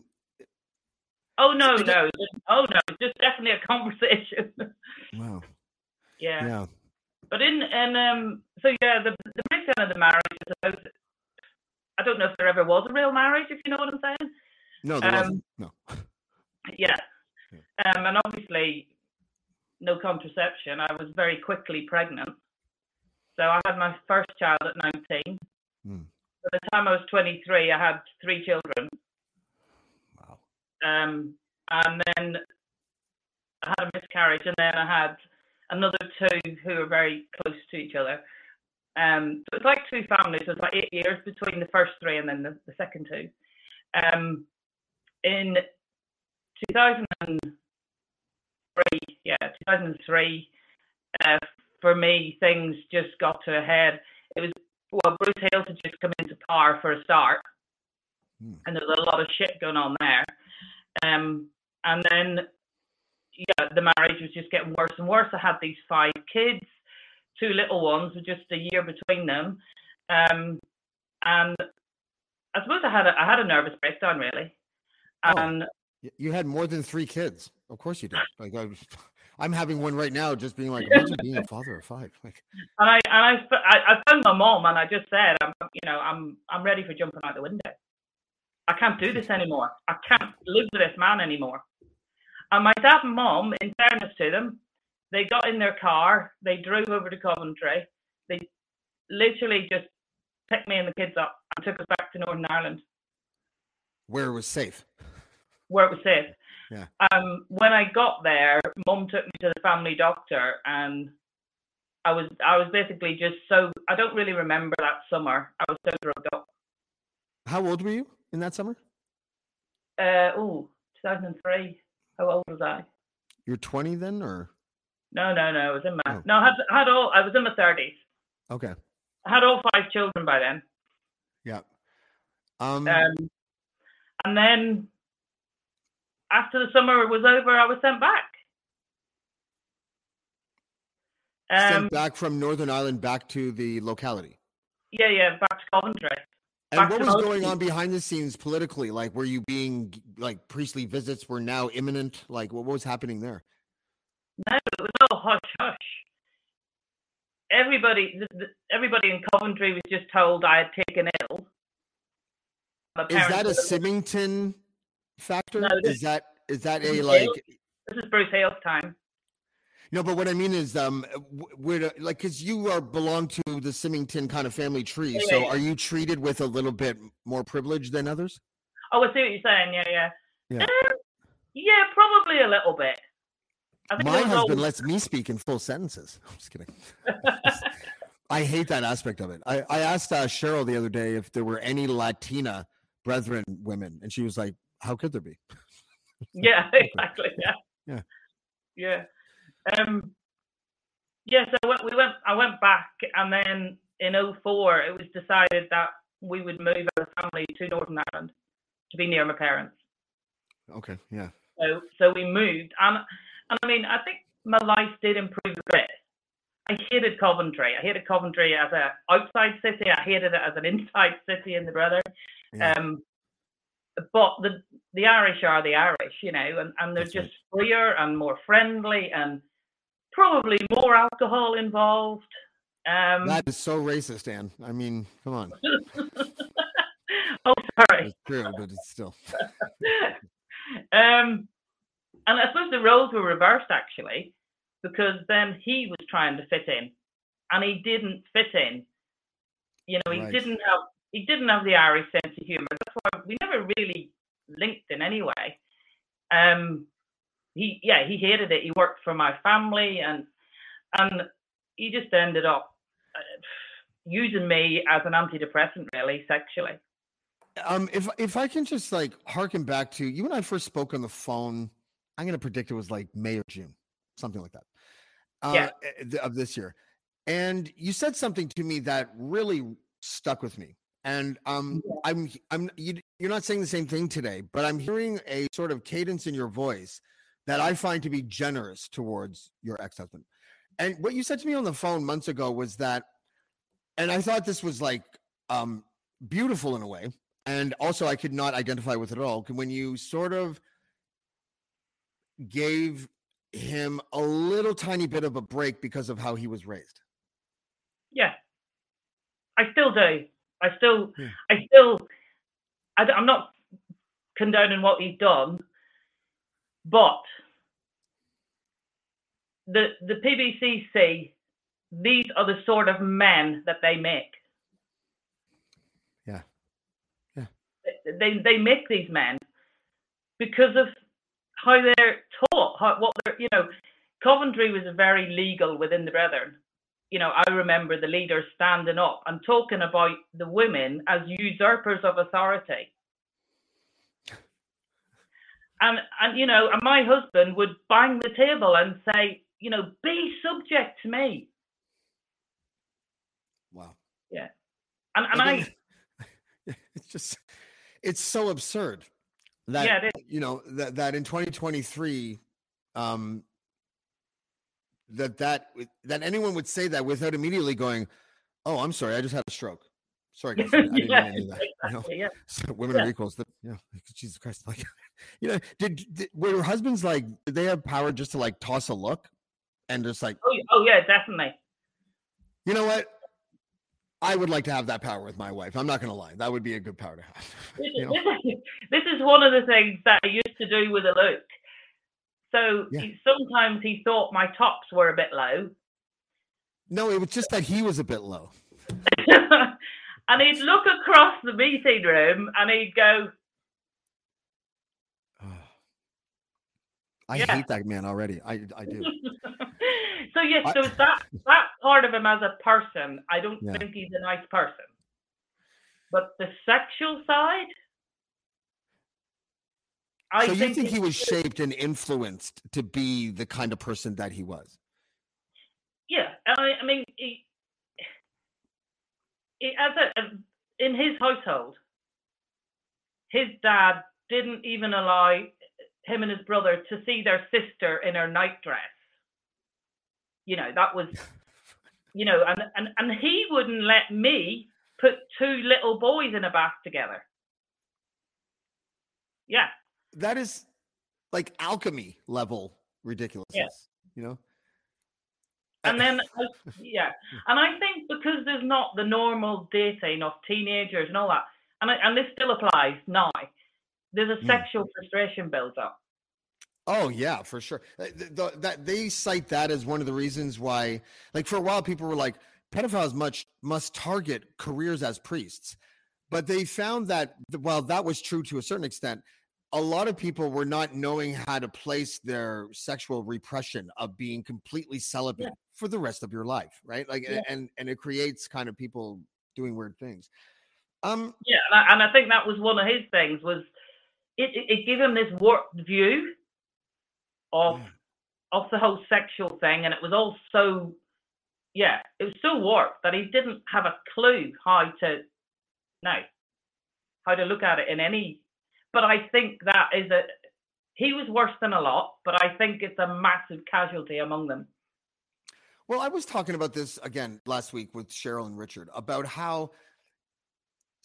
S2: oh no, no, oh no, just definitely a conversation.
S1: wow
S2: yeah.
S1: yeah
S2: But in and um, so yeah, the the breakdown of the marriage is about. I don't know if there ever was a real marriage, if you know what I'm saying.
S1: no there
S2: Um,
S1: wasn't no
S2: Yeah. Um, and obviously, no contraception. I was very quickly pregnant. So I had my first child at 19.
S1: Hmm.
S2: By the time I was 23, I had three children. Um, and then I had a miscarriage, and then I had another two who were very close to each other. Um, so it's like two families. It was like eight years between the first three and then the, the second two. Um, in 2003, yeah, 2003, uh, for me, things just got to a head. It was, well, Bruce Hales had just come into power for a start,
S1: Hmm.
S2: and there was a lot of shit going on there. Um, and then, yeah, the marriage was just getting worse and worse. I had these five kids, two little ones with just a year between them. Um, and I suppose I had a, I had a nervous breakdown, really.
S1: Oh.
S2: And
S1: Y- You had more than three kids. Of course you did. Like I, was- I'm having one right now, just being like, imagine being a father of five. Like,
S2: and I and I, I, I phoned my mom and I just said, I'm, you know, I'm I'm ready for jumping out the window. I can't do this anymore. I can't live with this man anymore. And my dad and mom, in fairness to them, they got in their car, they drove over to Coventry, they literally just picked me and the kids up and took us back to Northern Ireland.
S1: where it was safe.
S2: where it was safe.
S1: Yeah.
S2: Um, when I got there, mom took me to the family doctor, and I was I was basically just so I don't really remember that summer. I was so drugged up.
S1: How old were you in that summer?
S2: Uh, oh, 2003. How old was I?
S1: You're 20 then, or
S2: No, no, no. I was in my
S1: Oh.
S2: no. I had, I had all. I was in my 30s.
S1: okay,
S2: I had all five children by then.
S1: yeah. Um,
S2: Um, and then after the summer was over, I was sent back. Um,
S1: sent back from Northern Ireland back to the locality.
S2: yeah, yeah, back to Coventry.
S1: And what was going on behind the scenes politically? Like, were you being like priestly visits were now imminent? Like, what was happening there?
S2: No, it was all hush hush. Everybody, everybody in Coventry was just told I had taken ill.
S1: Is that a Symington factor?
S2: No, this-
S1: is that is that a like?
S2: This is Bruce Hales' time.
S1: No, but what I mean is, um, w- where like, because you are belong to the Symington kind of family tree,
S2: Yeah,
S1: so
S2: yeah, yeah.
S1: are you treated with a little bit more privilege than others?
S2: Oh, I see what you're saying. Yeah, yeah.
S1: Yeah.
S2: Um, yeah, probably a little bit.
S1: My husband
S2: always-
S1: lets me speak in full sentences. I'm just kidding. I hate that aspect of it. I, I asked uh, Cheryl the other day if there were any Latina brethren women, and she was like, "How could there be?"
S2: yeah, exactly. Yeah.
S1: Yeah.
S2: Yeah. Um. Yeah. So we- we went. I went back, and then in 04, it was decided that we would move as a family to Northern Ireland to be near my parents.
S1: Okay, yeah,
S2: So so we moved, and and I mean, I think my life did improve a bit. I hated Coventry. I hated Coventry as a outside city. I hated it as an inside city in the brother.
S1: Yeah.
S2: Um, but the the Irish are the Irish, you know, and, and they're
S1: That's right.
S2: just freer and more friendly and probably more alcohol involved. Um,
S1: that is so racist, Anne. I mean, come on,
S2: oh, sorry.
S1: it's true, but it's still.
S2: um, and I suppose the roles were reversed actually, because then he was trying to fit in, and he didn't fit in. You know, he
S1: Right.
S2: didn't have he didn't have the Irish sense of humour. That's why we never really linked in any way. Um, he yeah he hated it. He worked for my family, and and he just ended up uh, using me as an antidepressant, really sexually.
S1: Um, if if I can just like harken back to you and I first spoke on the phone, I'm gonna predict it was like May or June, something like that. Uh,
S2: Yeah.
S1: eh, of this year, and you said something to me that really stuck with me. And um, I'm I'm you, you're not saying the same thing today, but I'm hearing a sort of cadence in your voice that I find to be generous towards your ex-husband. And what you said to me on the phone months ago was that, and I thought this was like um beautiful in a way and also I could not identify with it at all. When you sort of gave him a little tiny bit of a break because of how he was raised.
S2: Yeah, I still do. I still,
S1: Yeah.
S2: I still, I, am not condoning what he's done, but the the PBCC, these are the sort of men that they make.
S1: Yeah. Yeah.
S2: They they make these men because of how they're taught, how, what they're, you know, Coventry was very legal within the Brethren. You know, I remember the leaders standing up and talking about the women as usurpers of authority. And and you know, and my husband would bang the table and say, you know, be subject to me.
S1: Wow. Yeah.
S2: And and I,
S1: think it's just it's so absurd that
S2: yeah,
S1: you know that that in 2023 um that that that anyone would say that without immediately going oh i'm sorry i just had a stroke sorry guys i didn't
S2: Yeah,
S1: that you know
S2: yeah.
S1: so women
S2: Yeah.
S1: are equals yeah like, jesus christ like you know did, did were your husbands like did they have power just to like toss a look and just like
S2: Oh, oh yeah, definitely.
S1: you know what i would like to have that power with my wife i'm not gonna lie that would be a good power to have
S2: This,
S1: you know?
S2: this is, this is one of the things that I used to do with a Luke. So
S1: Yeah.
S2: he, sometimes he thought my tops were a bit low,
S1: no it was just that he was a bit low
S2: and he'd look across the meeting room and he'd go,
S1: I
S2: Yeah.
S1: hate that man already. I I do.
S2: so yes,
S1: I-
S2: so that that part of him as a person, I don't
S1: Yeah.
S2: think he's a nice person. But the sexual side, I
S1: so you think he was shaped and influenced to be the kind of person that he was?
S2: Yeah, I, I mean, he, as a, in his household, his dad didn't even allow him and his brother to see their sister in her nightdress. You know, that was, you know, and, and, and he wouldn't let me put two little boys in a bath together. Yeah,
S1: That is like alchemy level ridiculousness. You know?
S2: And then yeah and i think because there's not the normal dating of teenagers and all that and, I, and this still applies now there's a
S1: Mm.
S2: sexual frustration builds up
S1: Oh yeah, for sure. Uh, th- th- that they cite that as one of the reasons why, like for a while, people were like, pedophiles much must target careers as priests, but they found that th- while that was true to a certain extent, a lot of people were not knowing how to place their sexual repression of being completely celibate
S2: Yeah.
S1: for the rest of your life, right? Like,
S2: Yeah.
S1: and and it creates kind of people doing weird things. Um,
S2: Yeah, and I, and I think that was one of his things was it, it, it gave him this warped view of
S1: Yeah.
S2: of the whole sexual thing, and it was all so yeah, it was so warped that he didn't have a clue how to no how to look at it in any. But I think that is a he was worse than a lot, but I think it's a massive casualty among them.
S1: Well, I was talking about this again last week with Cheryl and Richard about how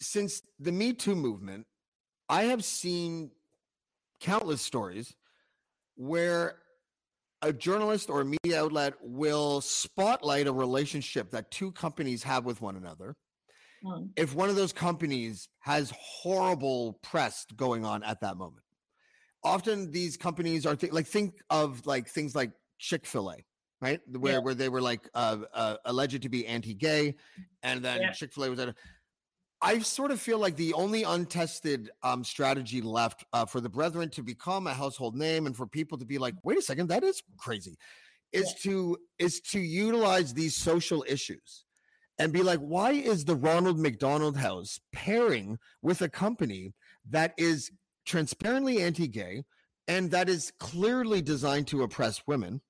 S1: since the Me Too movement, I have seen countless stories where a journalist or a media outlet will spotlight a relationship that two companies have with one another.
S2: Mm.
S1: If one of those companies has horrible press going on at that moment, often these companies are th- like think of like things like Chick Fil A, right? Where
S2: Yeah.
S1: where they were like uh, uh, alleged to be anti-gay, and then
S2: Yeah.
S1: Chick Fil A was at. A, I sort of feel like the only untested um, strategy left uh, for the Brethren to become a household name and for people to be like, wait a second, that is crazy, is to is to utilize these social issues and be like, why is the Ronald McDonald House pairing with a company that is transparently anti-gay and that is clearly designed to oppress women?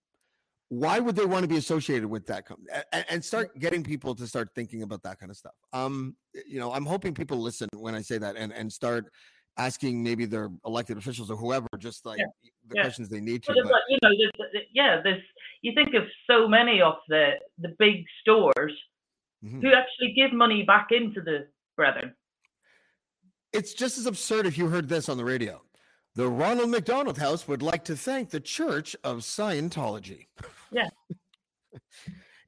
S1: Why would they want to be associated with that company? And, and start getting people to start thinking about that kind of stuff. Um, you know, I'm hoping people listen when I say that and and start asking maybe their elected officials or whoever just like the
S2: yeah.
S1: questions they need to.
S2: But, you know, there's, yeah, there's you think of so many of the the big stores
S1: Mhm.
S2: who actually give money back into the brethren.
S1: It's just as absurd if you heard this on the radio. The Ronald McDonald House would like to thank the Church of Scientology.
S2: Yeah.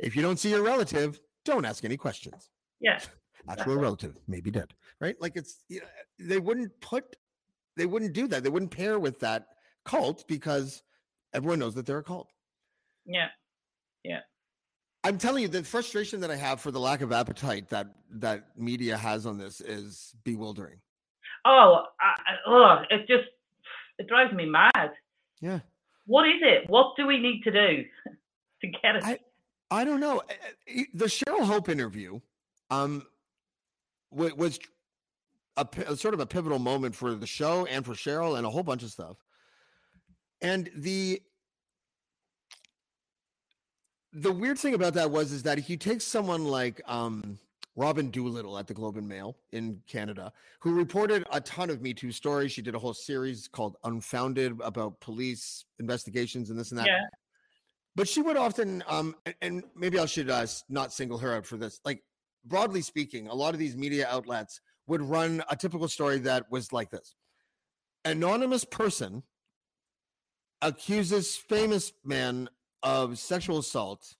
S1: if you don't see your relative, don't ask any questions.
S2: Yeah,
S1: Actual relative maybe dead, right? Like it's you know, they wouldn't put, they wouldn't do that. They wouldn't pair with that cult because everyone knows that they're a cult.
S2: Yeah.
S1: Yeah, I'm telling you, the frustration that I have for the lack of appetite that that media has on this is bewildering.
S2: Oh, I, oh, it just it drives me mad.
S1: Yeah.
S2: What is it? What do we need to do to get it?
S1: I- I don't know. Uh, uh, The Cheryl Hope interview um, wa- was a, a sort of a pivotal moment for the show and for Cheryl and a whole bunch of stuff. And the the weird thing about that was is that if you take someone like um, Robyn Doolittle at the Globe and Mail in Canada, who reported a ton of Me Too stories, she did a whole series called Unfounded about police investigations and this and that.
S2: Yeah,
S1: but she would often um and maybe i should uh, not single her out for this. Like broadly speaking a lot of these media outlets would run a typical story that was like this. Anonymous person accuses famous man of sexual assault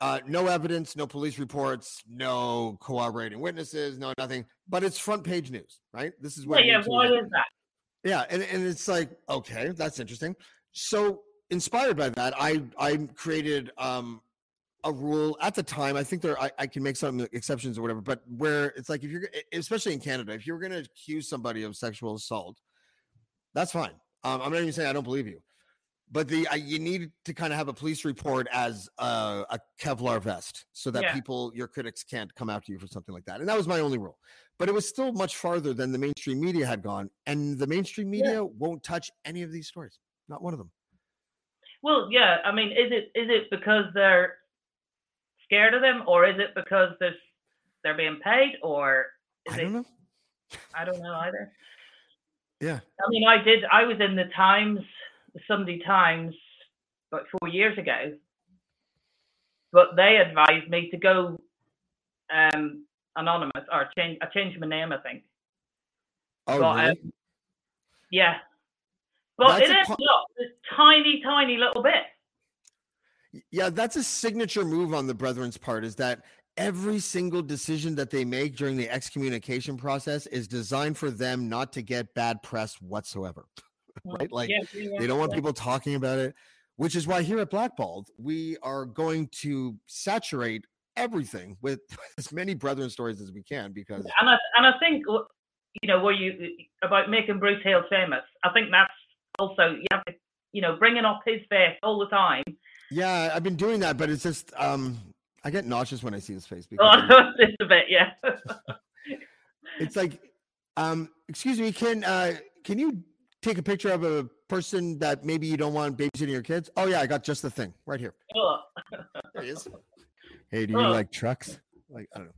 S1: uh, no evidence no police reports no corroborating witnesses no nothing but it's front page news right this is
S2: yeah,
S1: what
S2: yeah. Why is that?
S1: yeah, and, and it's like, okay, that's interesting. So inspired by that, I I created um a rule at the time. I think there I, I can make some exceptions or whatever, but where it's like if you're especially in Canada, if you're gonna accuse somebody of sexual assault, that's fine. Um, I'm not even saying I don't believe you, but the I, you need to kind of have a police report as a, a Kevlar vest so that
S2: Yeah.
S1: people, your critics, can't come after you for something like that. And that was my only rule but it was still much farther than the mainstream media had gone and the mainstream
S2: Yeah.
S1: media won't touch any of these stories not one of them
S2: Well, yeah. I mean, is it is it because they're scared of them, or is it because there's they're being paid, or is
S1: i
S2: it?
S1: don't know
S2: I don't know either.
S1: yeah
S2: I mean, I did. I was in the Times, Sunday Times, about four years ago, but they advised me to go um, anonymous or change. I changed my name, I think.
S1: oh
S2: But,
S1: really?
S2: um, Yeah, but
S1: That's
S2: it
S1: a
S2: is not a tiny, tiny little bit.
S1: yeah that's a signature move on the brethren's part is that every single decision that they make during the excommunication process is designed for them not to get bad press whatsoever right? Like
S2: Yeah, yeah,
S1: they don't want
S2: yeah.
S1: people talking about it, which is why here at Blackballed we are going to saturate everything with as many brethren stories as we can because
S2: And I and I think you know where you about making Bruce Hales famous. I think that's also you have to you know bringing up his face all the time.
S1: yeah, I've been doing that, but it's just um I get nauseous when I see his face because
S2: Oh, just a bit, yeah.
S1: it's like um excuse me can uh can you take a picture of a person that maybe you don't want babysitting your kids oh yeah i got just the thing right here
S2: Oh.
S1: there he is hey do you
S2: Oh.
S1: like trucks like i don't know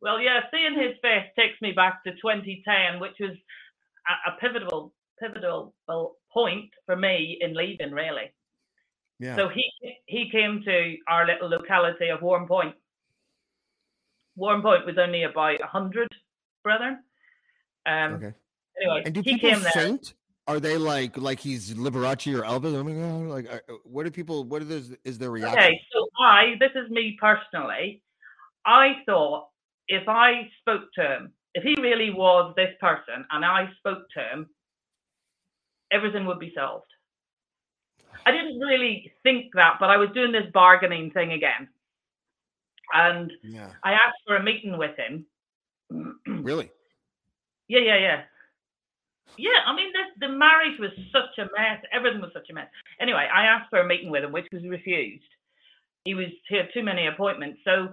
S2: Well, yeah, seeing his face takes me back to 2010, which was a, a pivotal pivotal point for me in leaving, really.
S1: yeah
S2: So he he came to our little locality of Warrenpoint. Warm Point was only about hundred brethren. Um,
S1: okay
S2: Anyway,
S1: and do
S2: he
S1: people
S2: came there.
S1: faint are they like like he's liberace or elvis oh my god like uh, uh, what do people what is is their reaction
S2: Okay, so I this is me personally. I thought if I spoke to him, if he really was this person, and I spoke to him, everything would be solved. I didn't really think that, but I was doing this bargaining thing again. And
S1: yeah
S2: I asked for a meeting with him.
S1: really
S2: Yeah, yeah, yeah. Yeah, I mean, this, the marriage was such a mess. Everything was such a mess. Anyway, I asked for a meeting with him, which was refused. He was he had too many appointments, so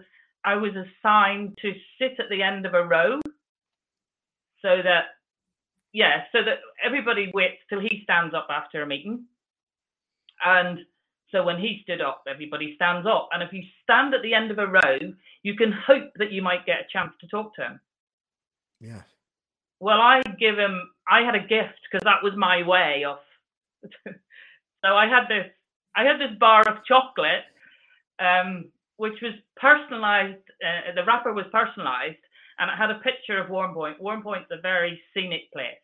S2: I was assigned to sit at the end of a row, so that yeah, so that everybody waits till he stands up after a meeting, and so when he stood up, everybody stands up, and if you stand at the end of a row, you can hope that you might get a chance to talk to him.
S1: yeah
S2: Well, I give him. I had a gift because that was my way of. so I had this. I had this bar of chocolate, um, which was personalized. Uh, the wrapper was personalized, and it had a picture of Warrenpoint. Warm Point's a very scenic place,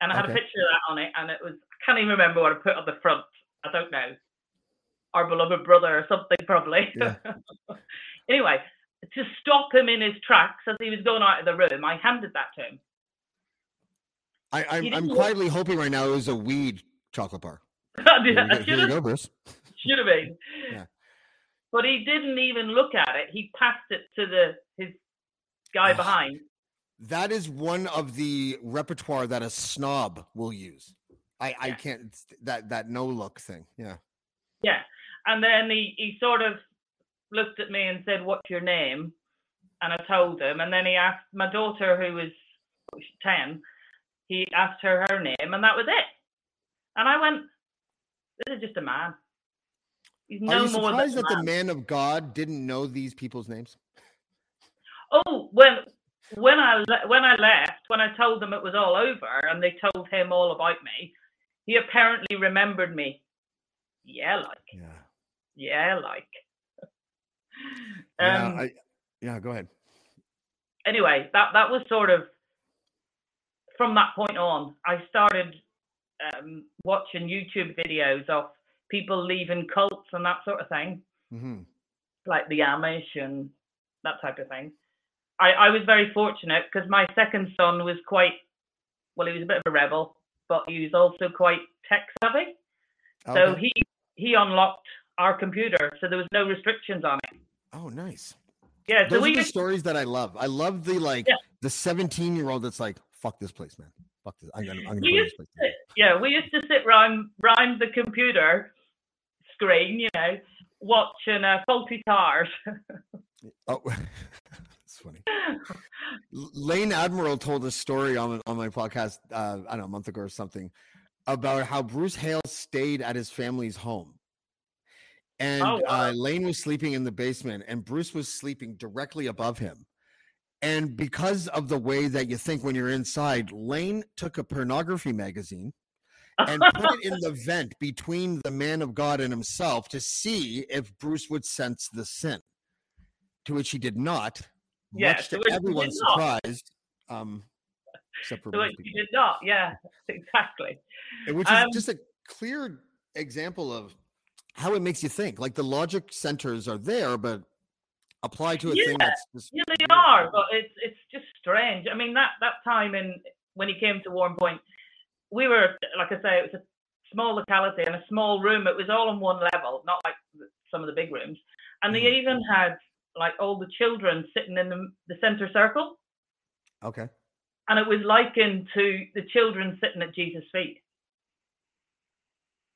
S2: and I had a picture of that on it, and it was. I can't even remember what I put on the front. I don't know. Our beloved brother or something probably.
S1: Yeah.
S2: anyway, to stop him in his tracks as he was going out of the room, I handed that to him.
S1: I, I'm, I'm
S2: look-
S1: quietly hoping right now it was a weed chocolate bar. Here, you go,
S2: should have
S1: go, Bruce.
S2: should have been.
S1: Yeah.
S2: But he didn't even look at it. He passed it to the his guy
S1: Ugh.
S2: behind.
S1: That is one of the repertoire that a snob will use. I, I can't that that no look thing. Yeah.
S2: Yeah. And then he, he sort of looked at me and said, What's your name? And I told him. And then he asked my daughter, who was 10, he asked her her name, and that was it. And I went, This is just a man. He's
S1: Are you
S2: more
S1: surprised
S2: than
S1: that
S2: a
S1: the
S2: man.
S1: man of God didn't know these people's names?
S2: Oh, when when I le- when I left, when I told them it was all over, and they told him all about me, he apparently remembered me. Yeah, like
S1: Yeah.
S2: yeah, like.
S1: yeah.
S2: Um,
S1: I, yeah. Go ahead.
S2: anyway, that that was sort of from that point on. I started um, watching YouTube videos of people leaving cults and that sort of thing,
S1: hmm
S2: like the Amish and that type of thing. I, I was very fortunate because my second son was quite well, he was a bit of a rebel, but he was also quite tech savvy. So he he unlocked our computer, so there was no restrictions on it.
S1: oh, nice.
S2: Yeah, so
S1: Those
S2: we
S1: are the
S2: used,
S1: stories that I love. I love the like
S2: Yeah.
S1: the 17 year old that's like, fuck this place, man. Fuck this. I'm gonna, I'm gonna this place.
S2: sit- yeah, we used to sit round round the computer screen, you know, watching uh, faulty tires.
S1: Oh, it's funny. Lane Admiral told a story on on my podcast, uh, I don't know, a month ago or something, about how Bruce Hales stayed at his family's home. And
S2: Oh, wow.
S1: uh, Lane was sleeping in the basement, and Bruce was sleeping directly above him. And because of the way that you think when you're inside, Lane took a pornography magazine and put it in the vent between the man of God and himself to see if Bruce would sense the sin. To which he did not,
S2: Yeah,
S1: much
S2: to
S1: to
S2: which
S1: everyone's surprise. Um, except for
S2: so
S1: Bruce
S2: it,
S1: people.
S2: you did not, yeah, exactly.
S1: Which is
S2: Um,
S1: just a clear example of how it makes you think. Like the logic centers are there, but apply to a thing
S2: Yeah,
S1: that's just
S2: Yeah, they
S1: weird.
S2: are, but it's it's just strange. I mean, that that time in when he came to Warrenpoint, we were like I say, it was a small locality and a small room. It was all on one level, not like some of the big rooms. And they
S1: Mhm.
S2: even had like all the children sitting in the, the center circle,
S1: Okay.
S2: and it was likened to the children sitting at Jesus' feet.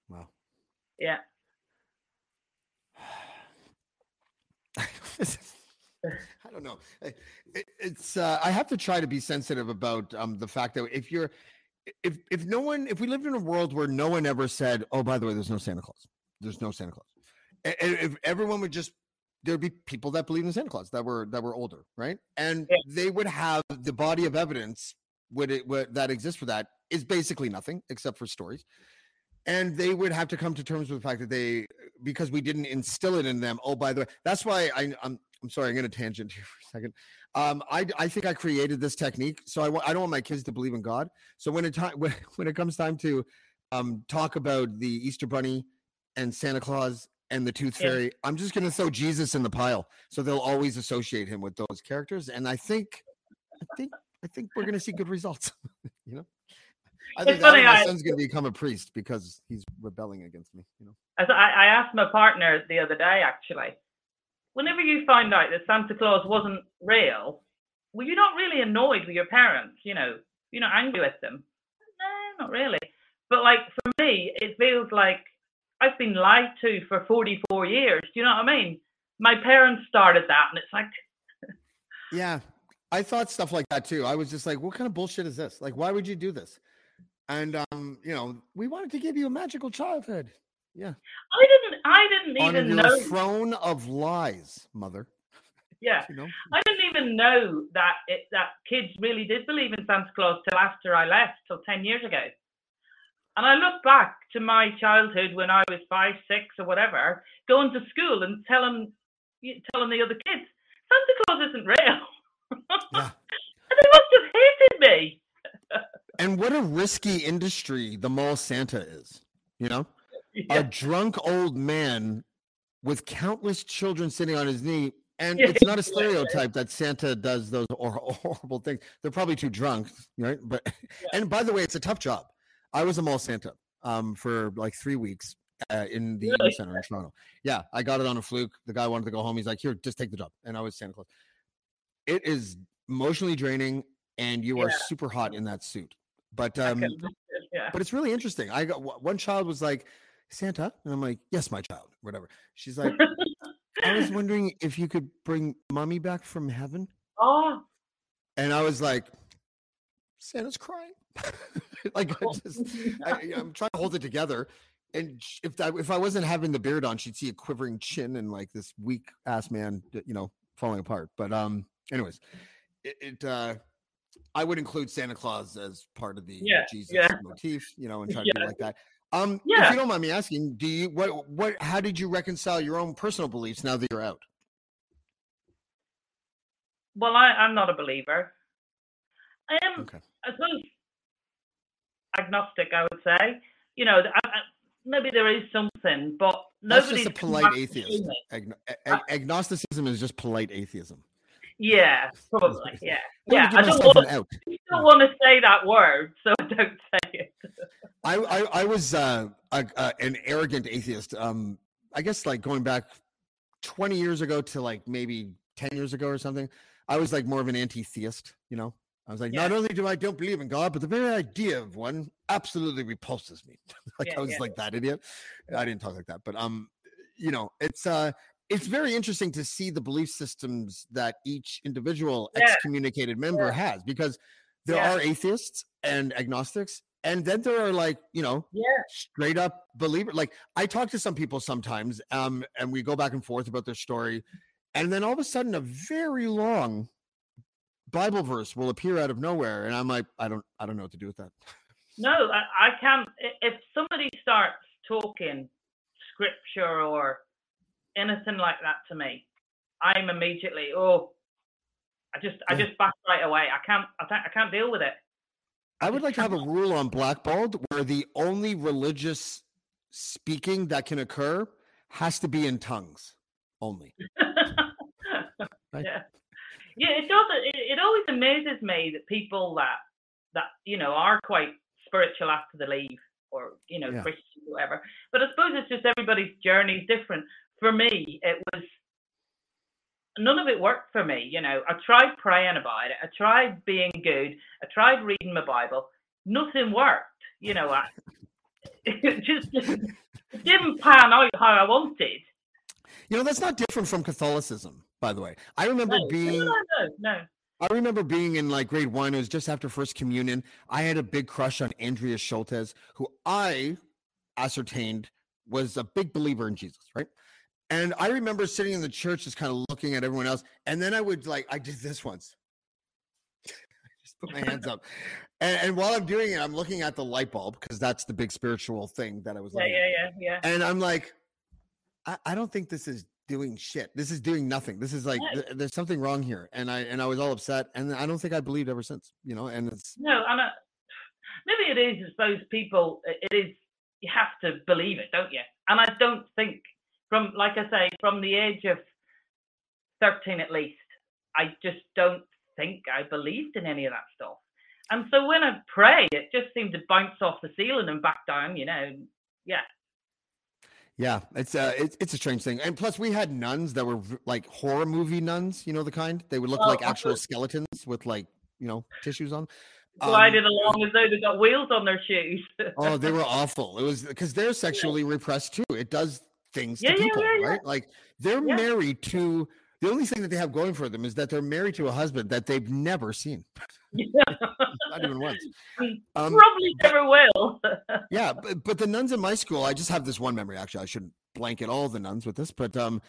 S1: Wow.
S2: Yeah.
S1: I don't know. It, it- it's uh, I have to try to be sensitive about um, the fact that if you're if if no one if we lived in a world where no one ever said, "Oh, by the way, there's no Santa Claus. There's no Santa Claus," and if everyone would just there'd be people that believe in Santa Claus that were that were older, right? And
S2: Yeah.
S1: they would have the body of evidence would it would, that exists for that is basically nothing except for stories. And they would have to come to terms with the fact that they because we didn't instill it in them. Oh, by the way, that's why I, I'm I'm sorry, I'm going to tangent here for a second. Um, I I think I created this technique, so I I don't want my kids to believe in God. So when it time when, when it comes time to um talk about the Easter Bunny and Santa Claus and the Tooth
S2: Yeah.
S1: Fairy, I'm just going to throw Jesus in the pile, so they'll always associate him with those characters. And I think I think I think we're going to see good results. you know. I think
S2: funny,
S1: my
S2: I-
S1: son's going to become a priest because he's rebelling against me. You know.
S2: I, I asked my partner the other day, actually, whenever you find out that Santa Claus wasn't real, were you not really annoyed with your parents? You know, you're not angry with them. No, not really. But like for me, it feels like I've been lied to for 44 years. Do you know what I mean? My parents started that, and it's like,
S1: Yeah, I thought stuff like that too. I was just like, what kind of bullshit is this? Like, why would you do this? And um, you know, we wanted to give you a magical childhood. Yeah.
S2: I didn't, I didn't
S1: On
S2: even know.
S1: throne of lies, mother.
S2: Yeah,
S1: You know?
S2: I didn't even know that it, that kids really did believe in Santa Claus till after I left, till ten years ago. And I look back to my childhood when I was five, six, or whatever, going to school and telling telling the other kids Santa Claus isn't real.
S1: Yeah.
S2: and they must have hated me.
S1: And what a risky industry the mall Santa is. You know? A drunk old man with countless children sitting on his knee. And
S2: Yeah,
S1: it's not a stereotype that Santa does those horrible things. They're probably too drunk, right? But and by the way, it's a tough job. I was a mall Santa um, for like three weeks uh, in the
S2: Really?
S1: Center in Toronto. Yeah, I got it on a fluke. The guy wanted to go home. He's like, "Here, just take the job," and I was Santa Claus. It is emotionally draining, and you are super hot in that suit. But um,
S2: yeah.
S1: but it's really interesting. I got one child was like, Santa, and I'm like, yes, my child, whatever. She's like, I was wondering if you could bring mommy back from heaven,
S2: oh,
S1: and I was like, Santa's crying. like I just, I, I'm trying to hold it together. And if I, if I wasn't having the beard on, she'd see a quivering chin and like this weak ass man, you know, falling apart. But um, anyways, it, it uh, I would include Santa Claus as part of the
S2: Yeah,
S1: Jesus
S2: yeah.
S1: motif, you know, and try to do
S2: Yeah.
S1: like that. Um, if you don't mind me asking, do you what what how did you reconcile your own personal beliefs now that you're out?
S2: well, I, I'm not a believer. I am,
S1: Okay.
S2: I suppose, agnostic. I would say. You know, I, I, maybe there is something, but
S1: That's
S2: nobody's
S1: just a polite atheist. Agno- a- agnosticism is just polite atheism.
S2: Yeah, probably. Yeah, yeah. I don't want,
S1: out.
S2: I don't want to say that word, so I don't say it.
S1: I, I, I was uh, a, a, an arrogant atheist. Um, I guess like going back 20 years ago to like maybe 10 years ago or something. I was like more of an anti-theist, you know. I was like, not only do I don't believe in God, but the very idea of one absolutely repulses me. like
S2: Yeah,
S1: I was
S2: yeah.
S1: like that idiot. I didn't talk like that, but um, you know, it's uh, it's very interesting to see the belief systems that each individual
S2: Yeah.
S1: excommunicated member
S2: Yeah.
S1: has, because there
S2: Yeah.
S1: are atheists and agnostics, and then there are like you know
S2: Yeah,
S1: straight up believer. Like I talk to some people sometimes, um, and we go back and forth about their story, and then all of a sudden, a very long Bible verse will appear out of nowhere, and I'm like, I don't, I don't know what to do with that.
S2: no, I, I can't. If somebody starts talking scripture or anything like that to me, I'm immediately oh, I just I just back right away. I can't I, can't- I can't deal with it.
S1: I would like to have a rule on Blackballed where the only religious speaking that can occur has to be in tongues only. Right.
S2: Yeah, yeah. It does. It, it always amazes me that people that that you know are quite spiritual after they leave, or you know,
S1: Yeah.
S2: Christian, whatever. But I suppose it's just everybody's journey is different. For me, it was none of it worked for me. You know, I tried praying about it. I tried being good. I tried reading my Bible. Nothing worked. You know, I, it just didn't, it didn't pan out how I wanted.
S1: You know, that's not different from Catholicism, by the way. I remember
S2: No,
S1: being
S2: no, no, no.
S1: I remember being in like grade one. It was just after First Communion. I had a big crush on Andrea Schultes, who I ascertained was a big believer in Jesus, right? And I remember sitting in the church, just kind of looking at everyone else. And then I would like, I did this once. I just put my hands up. And, and while I'm doing it, I'm looking at the light bulb because that's the big spiritual thing that I was
S2: Yeah,
S1: looking
S2: yeah, yeah, yeah.
S1: And I'm like, I, I don't think this is doing shit. This is doing nothing. This is like th- there's something wrong here. And I and I was all upset. And I don't think I believed ever since. You know, and it's
S2: No, and I, maybe it is. I suppose people. It is. You have to believe it, don't you? And I don't think from, like I say, from the age of thirteen at least, I just don't think I believed in any of that stuff. And so when I pray, it just seemed to bounce off the ceiling and back down. You know, yeah,
S1: yeah, it's uh it's it's a strange thing. And plus we had nuns that were like horror movie nuns, you know the kind? They would look
S2: Oh,
S1: like actual
S2: thought-
S1: skeletons with like, you know, tissues on.
S2: glided
S1: Um,
S2: along as though they got wheels on their shoes.
S1: Oh, they were awful. It was because they're sexually repressed too. It does things
S2: Yeah,
S1: to
S2: yeah,
S1: people,
S2: yeah, yeah.
S1: right? Like they're
S2: Yeah.
S1: married to the only thing that they have going for them is that they're married to a husband that they've never seen, not even once. Um,
S2: Probably never will.
S1: yeah, but, but the nuns in my school, I just have this one memory. Actually, I shouldn't blanket all the nuns with this, but um,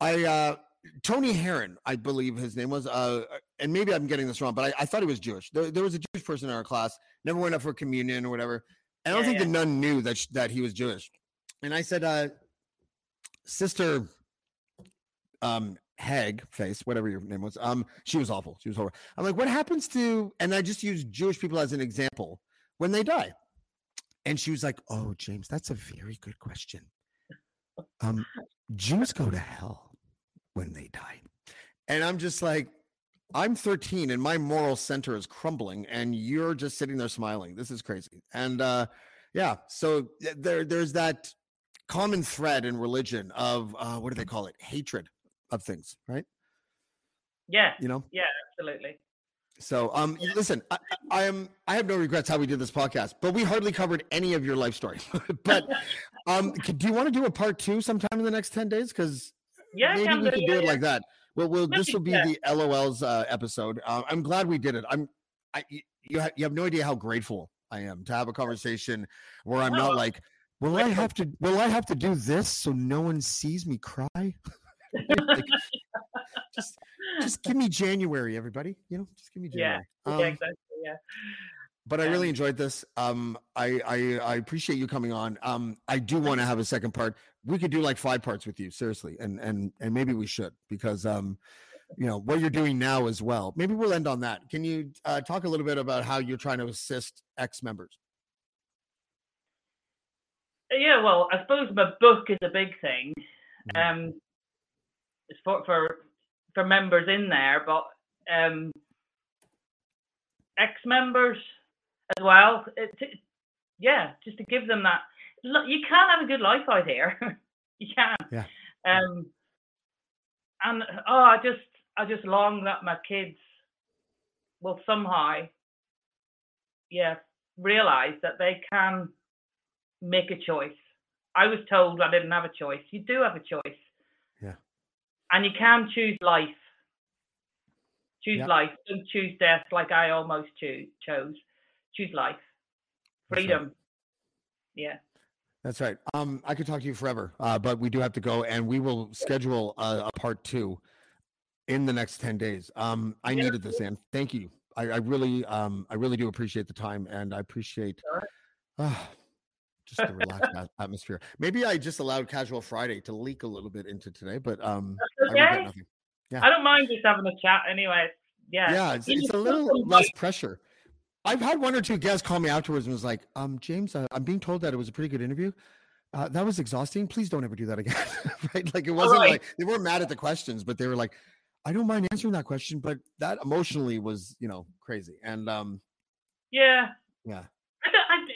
S1: I uh, Tony Heron, I believe his name was, uh, and maybe I'm getting this wrong, but I, I thought he was Jewish. There, there was a Jewish person in our class, never went up for communion or whatever. And I don't
S2: Yeah,
S1: think the nun knew that sh- that he was Jewish. And I said, uh, Sister um Hag face, whatever your name was. Um, she was awful. She was horrible. I'm like, what happens to and I just use Jewish people as an example when they die. And she was like, Oh, James, that's a very good question. Um, Jews go to hell when they die. And I'm just like, I'm 13 and my moral center is crumbling, and you're just sitting there smiling. This is crazy. And uh yeah, so there there's that common thread in religion of uh what do they call it? Hatred of things, right?
S2: yeah,
S1: You know?
S2: Yeah, absolutely.
S1: So, um, y- listen, I, I am I have no regrets how we did this podcast, but we hardly covered any of your life story. but um, do you want to do a part two sometime in the next ten days? Because
S2: Yeah,
S1: maybe
S2: can
S1: we could do
S2: yeah,
S1: it
S2: yeah.
S1: like that. Well, well, this will be
S2: yeah.
S1: the LOL's uh, episode. Uh, I'm glad we did it. I'm, I you, ha- you have no idea how grateful I am to have a conversation where I'm not
S2: Oh,
S1: like, will I have to, will I have to do this so no one sees me cry? Like, just, just give me January, everybody. You know, just give me January.
S2: yeah,
S1: Um,
S2: exactly. Yeah.
S1: but I really
S2: Um,
S1: enjoyed this. Um, I, I I appreciate you coming on. Um, I do want to have a second part. We could do like five parts with you, seriously, and and and maybe we should because um, you know what you're doing now as well. Maybe we'll end on that. Can you uh, talk a little bit about how you're trying to assist ex members?
S2: Yeah, well, I suppose my book is a big thing.
S1: Mhm.
S2: Um, it's for for for members in there, but um, ex-members as well. It, it- yeah, just to give them that. Look, you can have a good life out here. you can.
S1: Yeah.
S2: Um, and oh, I just I just long that my kids will somehow, yeah, realize that they can make a choice. I was told I didn't have a choice. You do have a choice.
S1: Yeah.
S2: And you can choose life. Choose
S1: Yeah.
S2: life. Don't choose death like I almost choo- chose. Choose life.
S1: That's right.
S2: Freedom. Yeah.
S1: That's right. Um, I could talk to you forever, uh, but we do have to go, and we will schedule a, a part two in the next ten days. Um, I
S2: Yeah.
S1: needed this, and thank you. I, I really, um, I really do appreciate the time, and I appreciate
S2: Sure.
S1: uh, just the relaxed atmosphere. Maybe I just allowed Casual Friday to leak a little bit into today, but um, I
S2: Okay.
S1: nothing.
S2: I don't mind just having a chat anyway. Yeah.
S1: Yeah, it's, it's a little less pressure. I've had one or two guests call me afterwards and was like, um, James, uh, I'm being told that it was a pretty good interview. Uh, that was exhausting. Please don't ever do that again. right? Like it wasn't
S2: right.
S1: like they weren't mad at the questions, but they were like, I don't mind answering that question, but that emotionally was, you know, crazy. And um,
S2: Yeah.
S1: yeah,
S2: I I,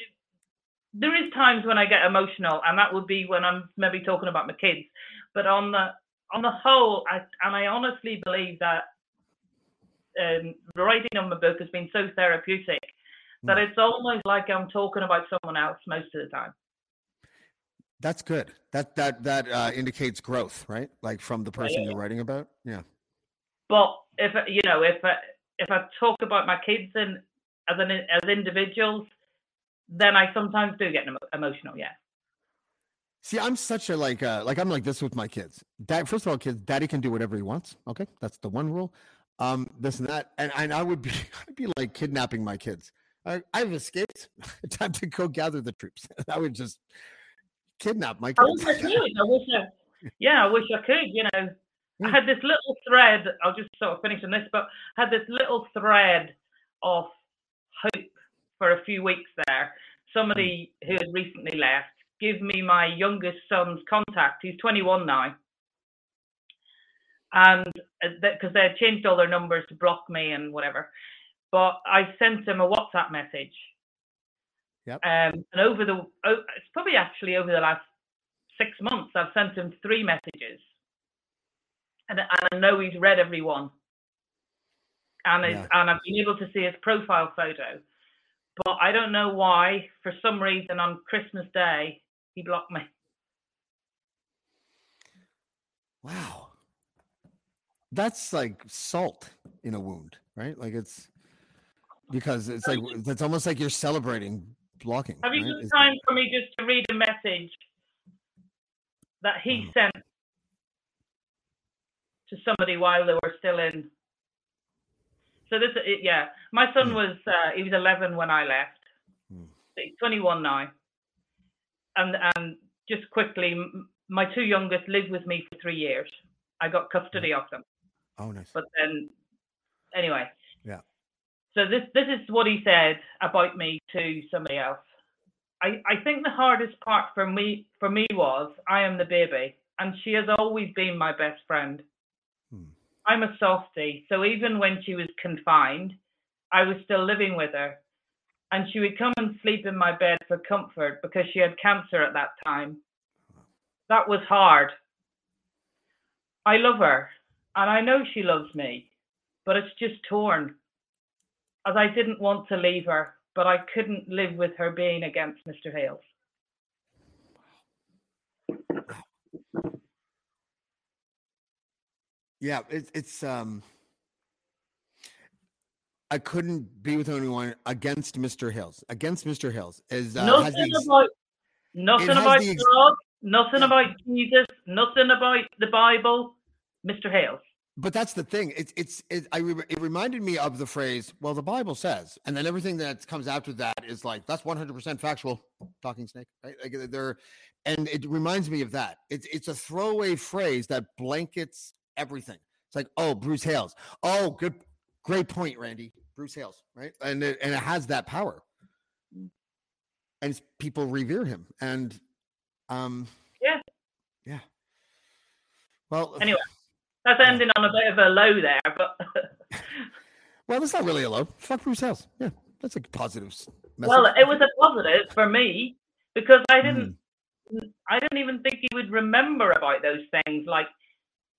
S2: there is times when I get emotional, and that would be when I'm maybe talking about my kids. But on the on the whole, I, and I honestly believe that um, writing on my book has been so therapeutic that
S1: Mm.
S2: it's almost like I'm talking about someone else most of the time.
S1: That's good. That that that uh, indicates growth, right? Like from the person
S2: yeah.
S1: you're writing about. Yeah.
S2: But if you know, if I, if I talk about my kids and as an as individuals, then I sometimes do get emotional. Yeah.
S1: See, I'm such a like uh like I'm like this with my kids. Dad, first of all, kids, daddy can do whatever he wants. Okay, that's the one rule. Um, this and that, and, and I would be I'd be like kidnapping my kids. I, I've escaped. Time to go gather the troops. I would just kidnap my
S2: I wish I
S1: kids.
S2: could. I wish I, yeah, I wish I could. You know, I had this little thread. I'll just sort of finish on this, but I had this little thread of hope for a few weeks there. Somebody who had recently left give me my youngest son's contact. He's 21 now, and because they had changed all their numbers to block me and whatever. But I sent him a WhatsApp message.
S1: Yep.
S2: Um, and over the, oh, it's probably actually over the last six months, I've sent him three messages, and, and I know he's read every one, and is,
S1: Yeah.
S2: and I've been able to see his profile photo, but I don't know why. For some reason, on Christmas Day, he blocked me.
S1: Wow. That's like salt in a wound, right? Like it's because it's like it's almost like you're celebrating blocking.
S2: Have you
S1: right?
S2: got time for me just to read a message that he
S1: Mm.
S2: sent to somebody while they were still in? So this, it- yeah, my son
S1: Mm.
S2: was uh, he was 11 when I left.
S1: Mm.
S2: He's 21 now, and and just quickly, my two youngest lived with me for three years. I got custody of them
S1: oh, nice.
S2: but then anyway
S1: Yeah.
S2: so this this is what he said about me to somebody else i i think the hardest part for me for me was i am the baby and she has always been my best friend
S1: Hmm.
S2: I'm a softie so even when she was confined i was still living with her and she would come and sleep in my bed for comfort because she had cancer at that time that was hard i love her and I know she loves me, but it's just torn. As I didn't want to leave her, but I couldn't live with her being against Mr. Hales.
S1: Yeah, it's it's um I couldn't be with anyone against Mr. Hales. Against Mr. Hales is uh, has
S2: nothing about nothing about God, nothing
S1: Yeah.
S2: about Jesus, nothing about the Bible. Mr. Hales.
S1: but that's the thing. It's it's it, I re- it reminded me of the phrase, "Well, the Bible says," and then everything that comes after that is like that's one hundred percent factual. Talking snake, right? Like they're, and it reminds me of that. It's it's a throwaway phrase that blankets everything. It's like, oh, Bruce Hales. Oh, good, great point, Randy. Bruce Hales, right? And it, and it has that power, and people revere him. And um,
S2: Yeah.
S1: yeah. Well,
S2: Anyway. That's
S1: Yeah.
S2: ending on a bit of a low there, but
S1: Well, that's not really a low. Fuck Bruce Hales. Yeah, that's a positive message.
S2: well, it was a positive for me because I didn't
S1: Mm.
S2: I don't even think he would remember about those things. Like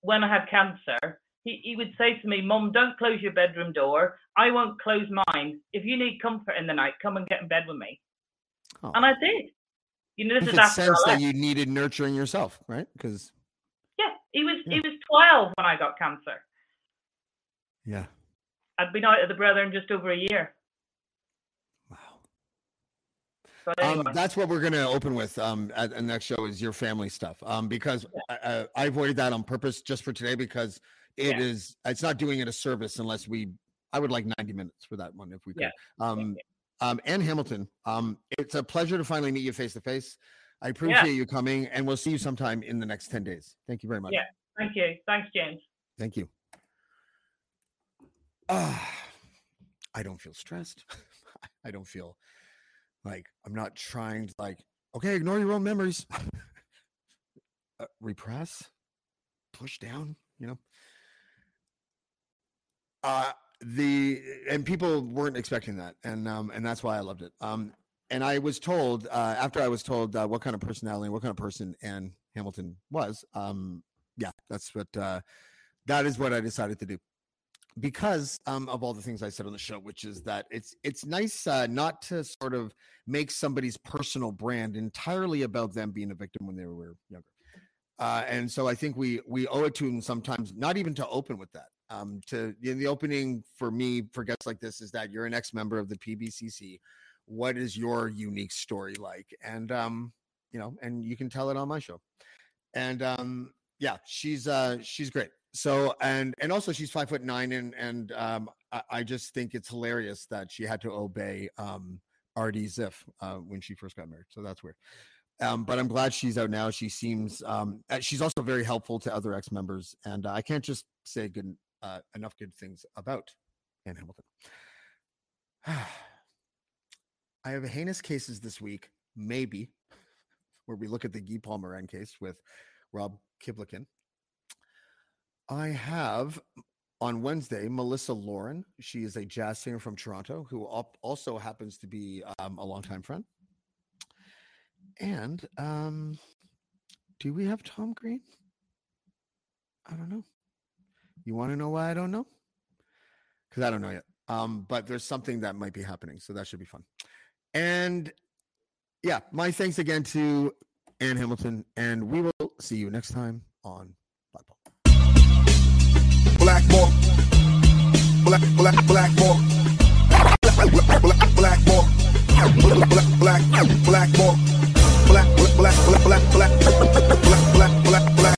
S2: when I had cancer, he, he would say to me, Mom, don't close your bedroom door. I won't close mine. If you need comfort in the night, come and get in bed with me.
S1: Oh.
S2: And I did. You know,
S1: You
S2: this is after
S1: sense that you needed nurturing yourself, right? Because
S2: Yeah, he was
S1: Yeah.
S2: he was 12 when I got cancer.
S1: yeah,
S2: I'd been out of the Brethren just over a year.
S1: wow.
S2: But
S1: Um, that's what we're going to open with. Um, at the next show is your family stuff. Um, because I, I, I avoided that on purpose just for today because it
S2: Yeah.
S1: is it's not doing it a service unless we. I would like ninety minutes for that one if we could.
S2: Yeah.
S1: Um, um, Anne Hamilton. Um, it's a pleasure to finally meet you face to face. I appreciate you coming, and we'll see you sometime in the next ten days. Thank you very much.
S2: Yeah. thank you. Thanks, James.
S1: Thank you. Ah, I don't feel stressed. I don't feel like I'm not trying to like, okay, ignore your own memories. uh, repress, push down, you know. Uh the and people weren't expecting that and um and that's why I loved it. Um and I was told uh, after I was told uh, what kind of personality and what kind of person Anne Hamilton was. Um, yeah, that's what uh, that is what I decided to do because um, of all the things I said on the show, which is that it's it's nice uh, not to sort of make somebody's personal brand entirely about them being a victim when they were younger. Uh, and so I think we we owe it to them sometimes, not even to open with that. Um, to the opening for me for guests like this is that you're an ex member of the PBCC. What is your unique story like? And um, you know, and you can tell it on my show. And um, yeah, she's uh, she's great so and and also she's five foot nine and and um I, I, just think it's hilarious that she had to obey um Artie Ziff uh, when she first got married. So that's weird. Um, but I'm glad she's out now. She seems um, uh, she's also very helpful to other ex members, and uh, I can't just say good uh, enough good things about Anne Hamilton. I have heinous cases this week, maybe, where we look at the Guy Paul Morin case with Rob Kiblikin. I have on Wednesday Melissa Lauren. She is a jazz singer from Toronto who also happens to be um, a longtime friend. And um, do we have Tom Green? I don't know. You want to know why I don't know? Because I don't know yet. Um, but there's something that might be happening, so that should be fun. And yeah, my thanks again to Anne Hamilton, and we will see you next time on
S5: black more. Black, black, black more. Black, black, black, black. Black, black, black, black. Black, black, black, black, black, black. Black,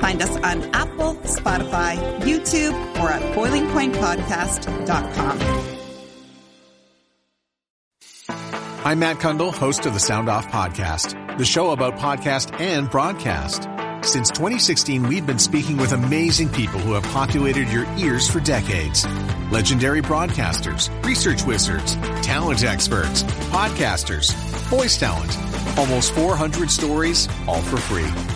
S6: Find us on Apple, Spotify, YouTube, or at boilingpointpodcast.com.
S7: I'm Matt Cundill, host of the Sound Off Podcast, the show about podcast and broadcast. Since 2016, we've been speaking with amazing people who have populated your ears for decades. Legendary broadcasters, research wizards, talent experts, podcasters, voice talent. Almost 400 stories, all for free.